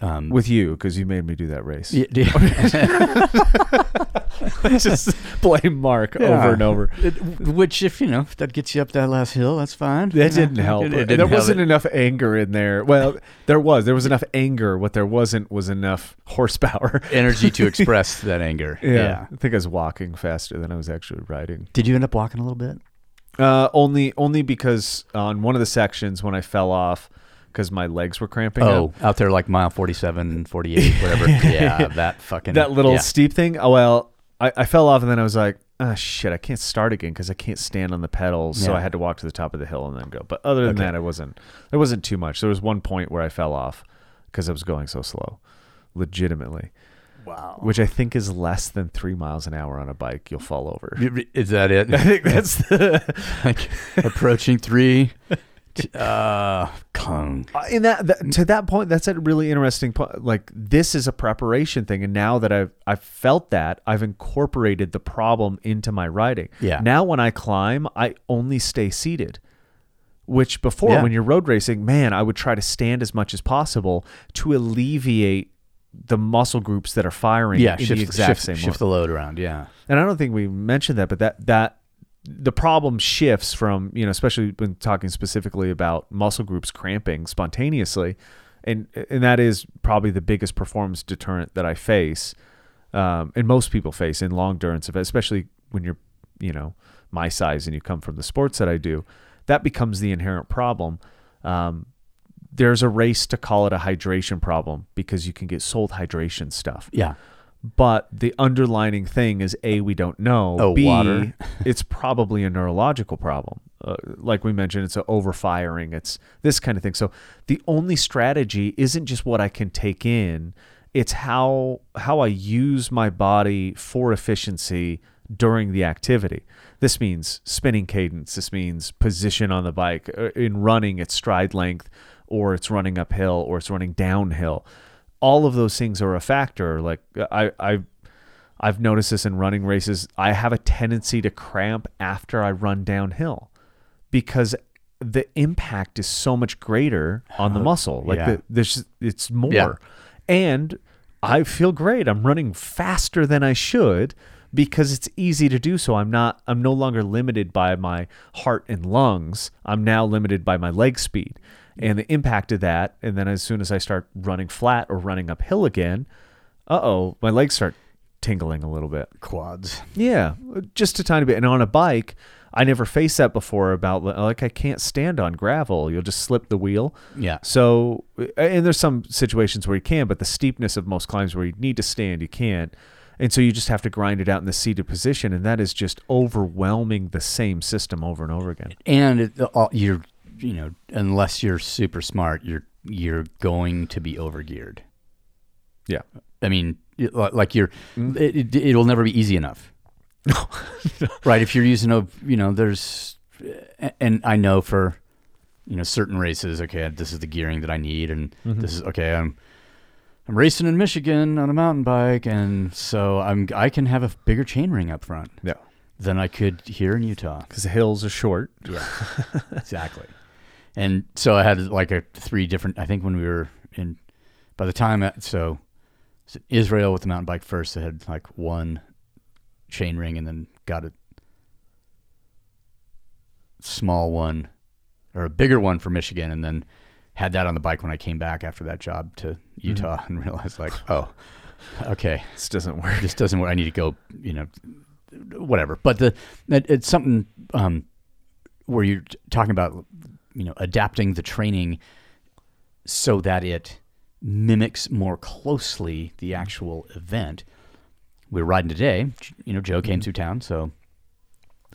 Um, With you, because you made me do that race. yeah, just blame Mark over and over. It- which, if you know, if that gets you up that last hill, that's fine. That You didn't help. It, it there didn't help wasn't it. enough anger in there. Well, there was. There was enough anger. What there wasn't was enough horsepower. energy to express that anger. Yeah. I think I was walking faster than I was actually riding. Did you end up walking a little bit? Uh, only only because on one of the sections when I fell off because my legs were cramping Oh, up. out there like mile 47, 48, whatever. yeah, that fucking. That little yeah. steep thing. Oh well, I, I fell off and then I was like, ah, shit, I can't start again because I can't stand on the pedals. So I had to walk to the top of the hill and then go. But other than Okay. that, I wasn't. There wasn't too much. There was one point where I fell off because I was going so slow, legitimately. Wow. Which I think is less than three miles an hour on a bike. You'll fall over. Is that it? I think that's the. like approaching three. Uh, Kung. Uh, in that, that to that point that's a really interesting point like this is a preparation thing and now that i've i've felt that i've incorporated the problem into my riding Yeah. now when i climb i only stay seated which before Yeah. when you're road racing man i would try to stand as much as possible to alleviate the muscle groups that are firing Yeah, in shift, the exact shift, same shift way. the load around. Yeah. And I don't think we mentioned that, but that that the problem shifts from you know, especially when talking specifically about muscle groups cramping spontaneously, and and that is probably the biggest performance deterrent that I face, um, and most people face in long endurance, especially when you're you know my size and you come from the sports that I do, that becomes the inherent problem. Um, there's a race to call it a hydration problem because you can get sold hydration stuff Yeah. But the underlining thing is a we don't know. Oh, b water. it's probably a neurological problem. Uh, like we mentioned it's a overfiring it's this kind of thing. So the only strategy isn't just what i can take in it's how how i use my body for efficiency during the activity. This means spinning cadence this means position on the bike Uh, in running it's stride length or it's running uphill or it's running downhill all of those things are a factor. Like I, I, I've noticed this in running races. I have a tendency to cramp after I run downhill because the impact is so much greater on the muscle. Like yeah. the, there's, it's more, Yeah. and I feel great. I'm running faster than I should because it's easy to do so. I'm not. I'm no longer limited by my heart and lungs. I'm now limited by my leg speed and the impact of that. And then as soon as I start running flat or running uphill again, uh oh, my legs start tingling a little bit. Quads. Yeah, just a tiny bit. And on a bike, I never faced that before. About like I can't stand on gravel. You'll just slip the wheel. Yeah. So, and there's some situations where you can, but the steepness of most climbs where you need to stand, you can't. And so you just have to grind it out in the seated position, and that is just overwhelming the same system over and over again. And it, all, you're, you know, unless you're super smart, you're you're going to be overgeared. Yeah. I mean, like you're, mm. it, it, it'll never be easy enough. right. If you're using a, you know, there's, and I know for, you know, certain races, okay, this is the gearing that I need, and mm-hmm. this is okay. I'm, I'm racing in Michigan on a mountain bike, and so I'm I can have a bigger chain ring up front. Yeah. than I could here in Utah. Because the hills are short. Yeah, exactly. And so I had like a three different. I think when we were in, by the time I- so, so Israel with the mountain bike first, I had like one chain ring, and then got a small one or a bigger one for Michigan, and then had that on the bike when I came back after that job to Utah, and realized like, oh, okay, This doesn't work. this doesn't work. I need to go, you know, whatever. But the it, it's something um, where you're talking about, you know, adapting the training so that it mimics more closely the actual event. We were riding today. You know, Joe came through town, so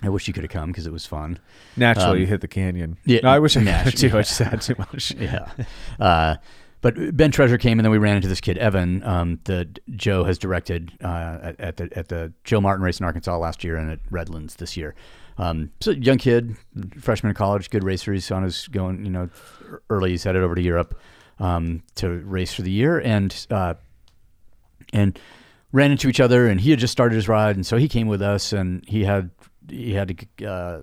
I wish you could have come because it was fun. Naturally, Um, you hit the canyon. yeah, No, I wish I naturally, too. I just had too much. yeah. Uh, but Ben Treasure came, and then we ran into this kid Evan um, that Joe has directed uh, at, at the at the Joe Martin race in Arkansas last year and at Redlands this year. Um, so young kid, freshman in college, good racer. He's on his going, you know, early. He's headed over to Europe um, to race for the year, and uh, and ran into each other. And he had just started his ride, and so he came with us, and he had he had to. Uh,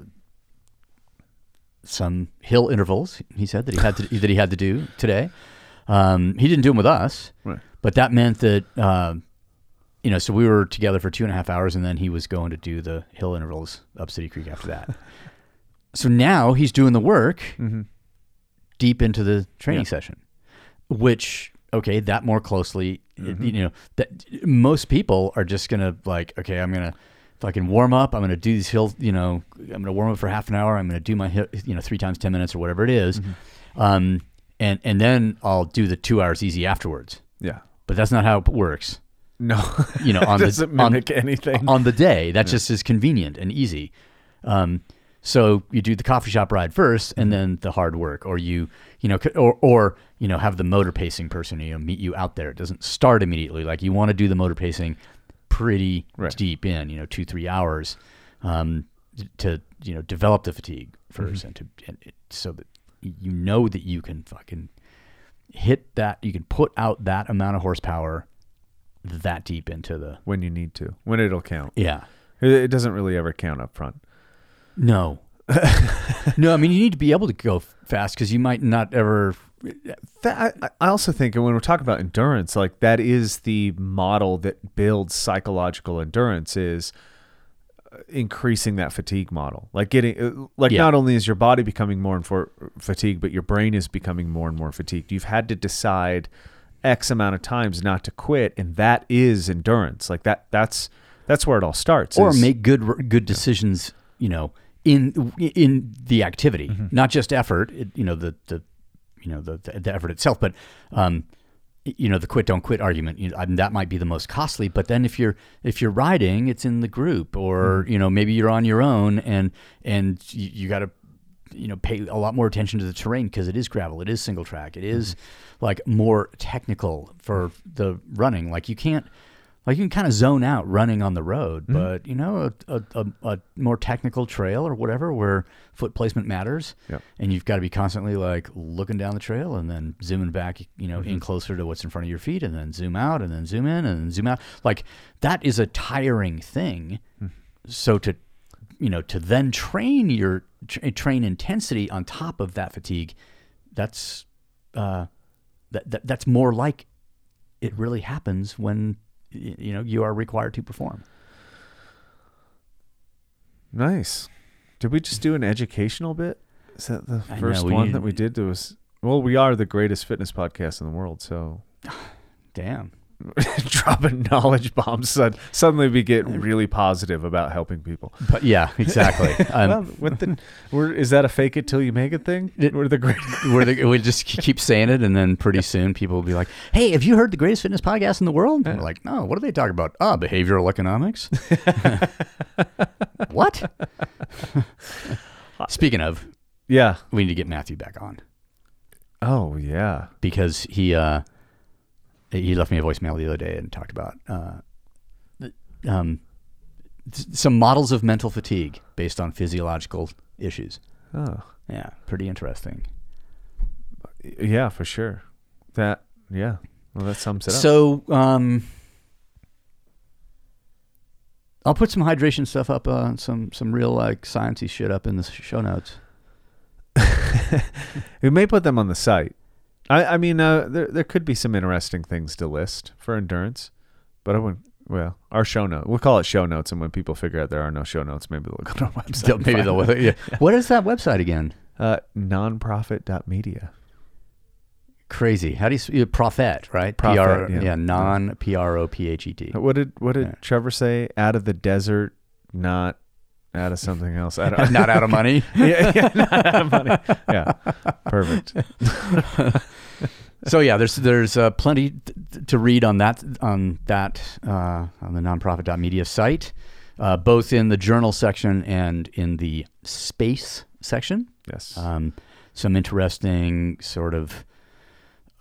some hill intervals. He said that he had to that he had to do today. Um, he didn't do them with us, Right. but that meant that um, you know. So we were together for two and a half hours, and then he was going to do the hill intervals up City Creek after that. so now he's doing the work mm-hmm. deep into the training Yeah. session, which okay, that more closely. Mm-hmm. You know that most people are just gonna like, okay, I'm gonna fucking warm up. I'm gonna do these hill. You know, I'm gonna warm up for half an hour. I'm gonna do my hi- you know three times ten minutes or whatever it is. Mm-hmm. um, and and then I'll do the two hours easy afterwards. Yeah. But that's not how it works. No. You know, on the doesn't on- mimic anything. on the day. That's just as convenient and easy. Um, so you do the coffee shop ride first, and then the hard work, or you, you know, or or you know, have the motor pacing person, you know, meet you out there. It doesn't start immediately. Like you want to do the motor pacing pretty Right. deep in, you know, two three hours, um, to you know develop the fatigue 1st and to and it, so that you know that you can fucking hit that, you can put out that amount of horsepower that deep into the when you need to. When it'll count. yeah. It, it doesn't really ever count up front. No. no, I mean you need to be able to go fast because you might not ever. That, I, also think when we're talking about endurance, like that is the model that builds psychological endurance is uh, increasing that fatigue model. Like getting, uh, like Yeah. not only is your body becoming more and more fatigued, but your brain is becoming more and more fatigued. You've had to decide X amount of times not to quit, and that is endurance. Like that, that's that's where it all starts. or is- make good good decisions. You know, in in the activity, not just effort. It, you know the the you know the the, the effort itself, but um, you know the quit don't quit argument. You know, I mean, that might be the most costly. But then if you're if you're riding, it's in the group, or you know maybe you're on your own, and and you, you got to you know pay a lot more attention to the terrain because it is gravel, it is single track, it is like more technical for the running. Like you can't. Like you can kind of zone out running on the road, but you know, a, a, a, more technical trail or whatever where foot placement matters, Yep. and you've got to be constantly like looking down the trail and then zooming back, you know, Mm-hmm. in closer to what's in front of your feet, and then zoom out and then zoom in and then zoom out. Like that is a tiring thing. Hmm. So to, you know, to then train your tra- train intensity on top of that fatigue, that's uh, that, that that's more like it really happens when you know you are required to perform. Nice. Did we just do an educational bit? Is that the first know, one need- that we did? That was well, we are the greatest fitness podcast in the world, so Damn. dropping knowledge bombs. Sud- Suddenly, we get really positive about helping people. But yeah, exactly. Um, well, with the, we're, is that a fake it till you make it thing? It- we're the great. where the, we just keep saying it, and then pretty soon people will be like, "Hey, have you heard the greatest fitness podcast in the world?" And we're like, "No, what are they talking about? Ah, behavioral economics." what? Speaking of, Yeah. we need to get Matthew back on Oh yeah. because he uh, he left me a voicemail the other day and talked about uh, um, some models of mental fatigue based on physiological issues. Oh Yeah, pretty interesting. yeah, for sure. That yeah. Well, that sums it up. So, um, I'll put some hydration stuff up, uh, some some real like sciencey shit up in the show notes. We may put them on the site. I, I mean, uh, there there could be some interesting things to list for endurance, but I wouldn't. Well, our show note. We'll call it show notes, and when people figure out there are no show notes, maybe they'll go to our website. Maybe they'll. Yeah. What is that website again? Uh, nonprophet.media. Crazy. How do you? Prophet, right? Prophet, PR, yeah. yeah. Non P R O P H E T. What did what did Yeah. Trevor say? Out of the desert, not out of something else. I don't, out of money. yeah, yeah, not out of money. Yeah, perfect. so yeah, there's there's uh, plenty t- t- to read on that on that uh, on the nonprophet.media site, uh, both in the journal section and in the space section. Yes. Um, some interesting sort of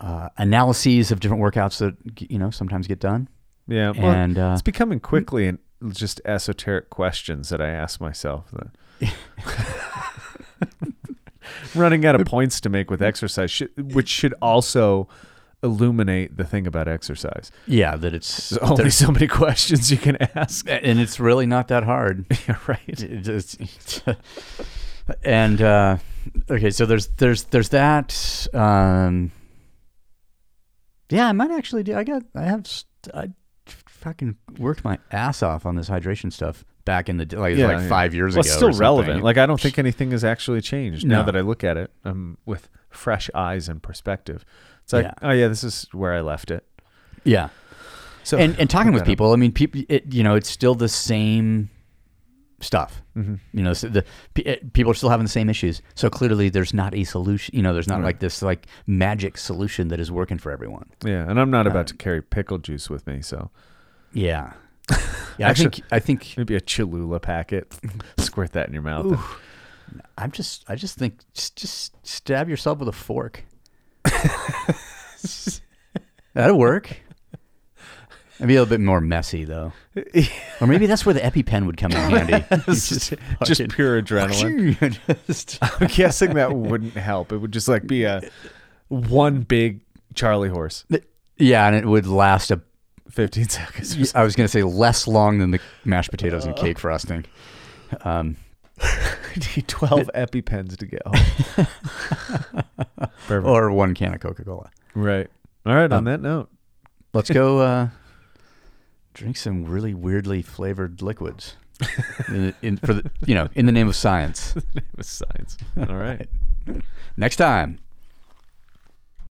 uh, analyses of different workouts that you know sometimes get done. yeah. Well, and uh, it's becoming quickly and just esoteric questions that I ask myself. That running out of points to make with exercise, which should also illuminate the thing about exercise. yeah, that it's There's only so many questions you can ask. and it's really not that hard. yeah, right. It just- and uh, okay, so there's there's there's that. Um, yeah, I might actually do. I got I have I fucking worked my ass off on this hydration stuff back in the day, like Yeah, like five years Well, ago. it's still relevant. Like I don't think anything has actually changed now that I look at it um, with fresh eyes and perspective. It's like, Yeah. oh yeah, this is where I left it. yeah. So and and talking with people, I mean, people, it, you know, it's still the same stuff. Mhm. You know, so the it- people are still having the same issues. So clearly, there's not a solution. You know, there's not Right. like this like magic solution that is working for everyone. Yeah, and I'm not Uh, about to carry pickle juice with me, so Yeah, yeah. Actually- I think I think maybe a Cholula packet. Squirt that in your mouth. Ooh. I'm just I just think just, just stab yourself with a fork. That'll work. It'd be a little bit more messy though, or maybe that's where the EpiPen would come in handy. Just, just fucking- pure adrenaline. Just- I'm guessing that wouldn't help. It would just like be a one big Charlie horse. yeah, and it would last a 15 seconds. I was going to say less long than the mashed potatoes and cake frosting. Um. Need 12 EpiPens to get home. Or one can of Coca Cola. right. All right. On Um, that note, Let's go uh, drink some really weirdly flavored liquids. in, in, for the, you know, in the name of science. it was science. All right. Next time.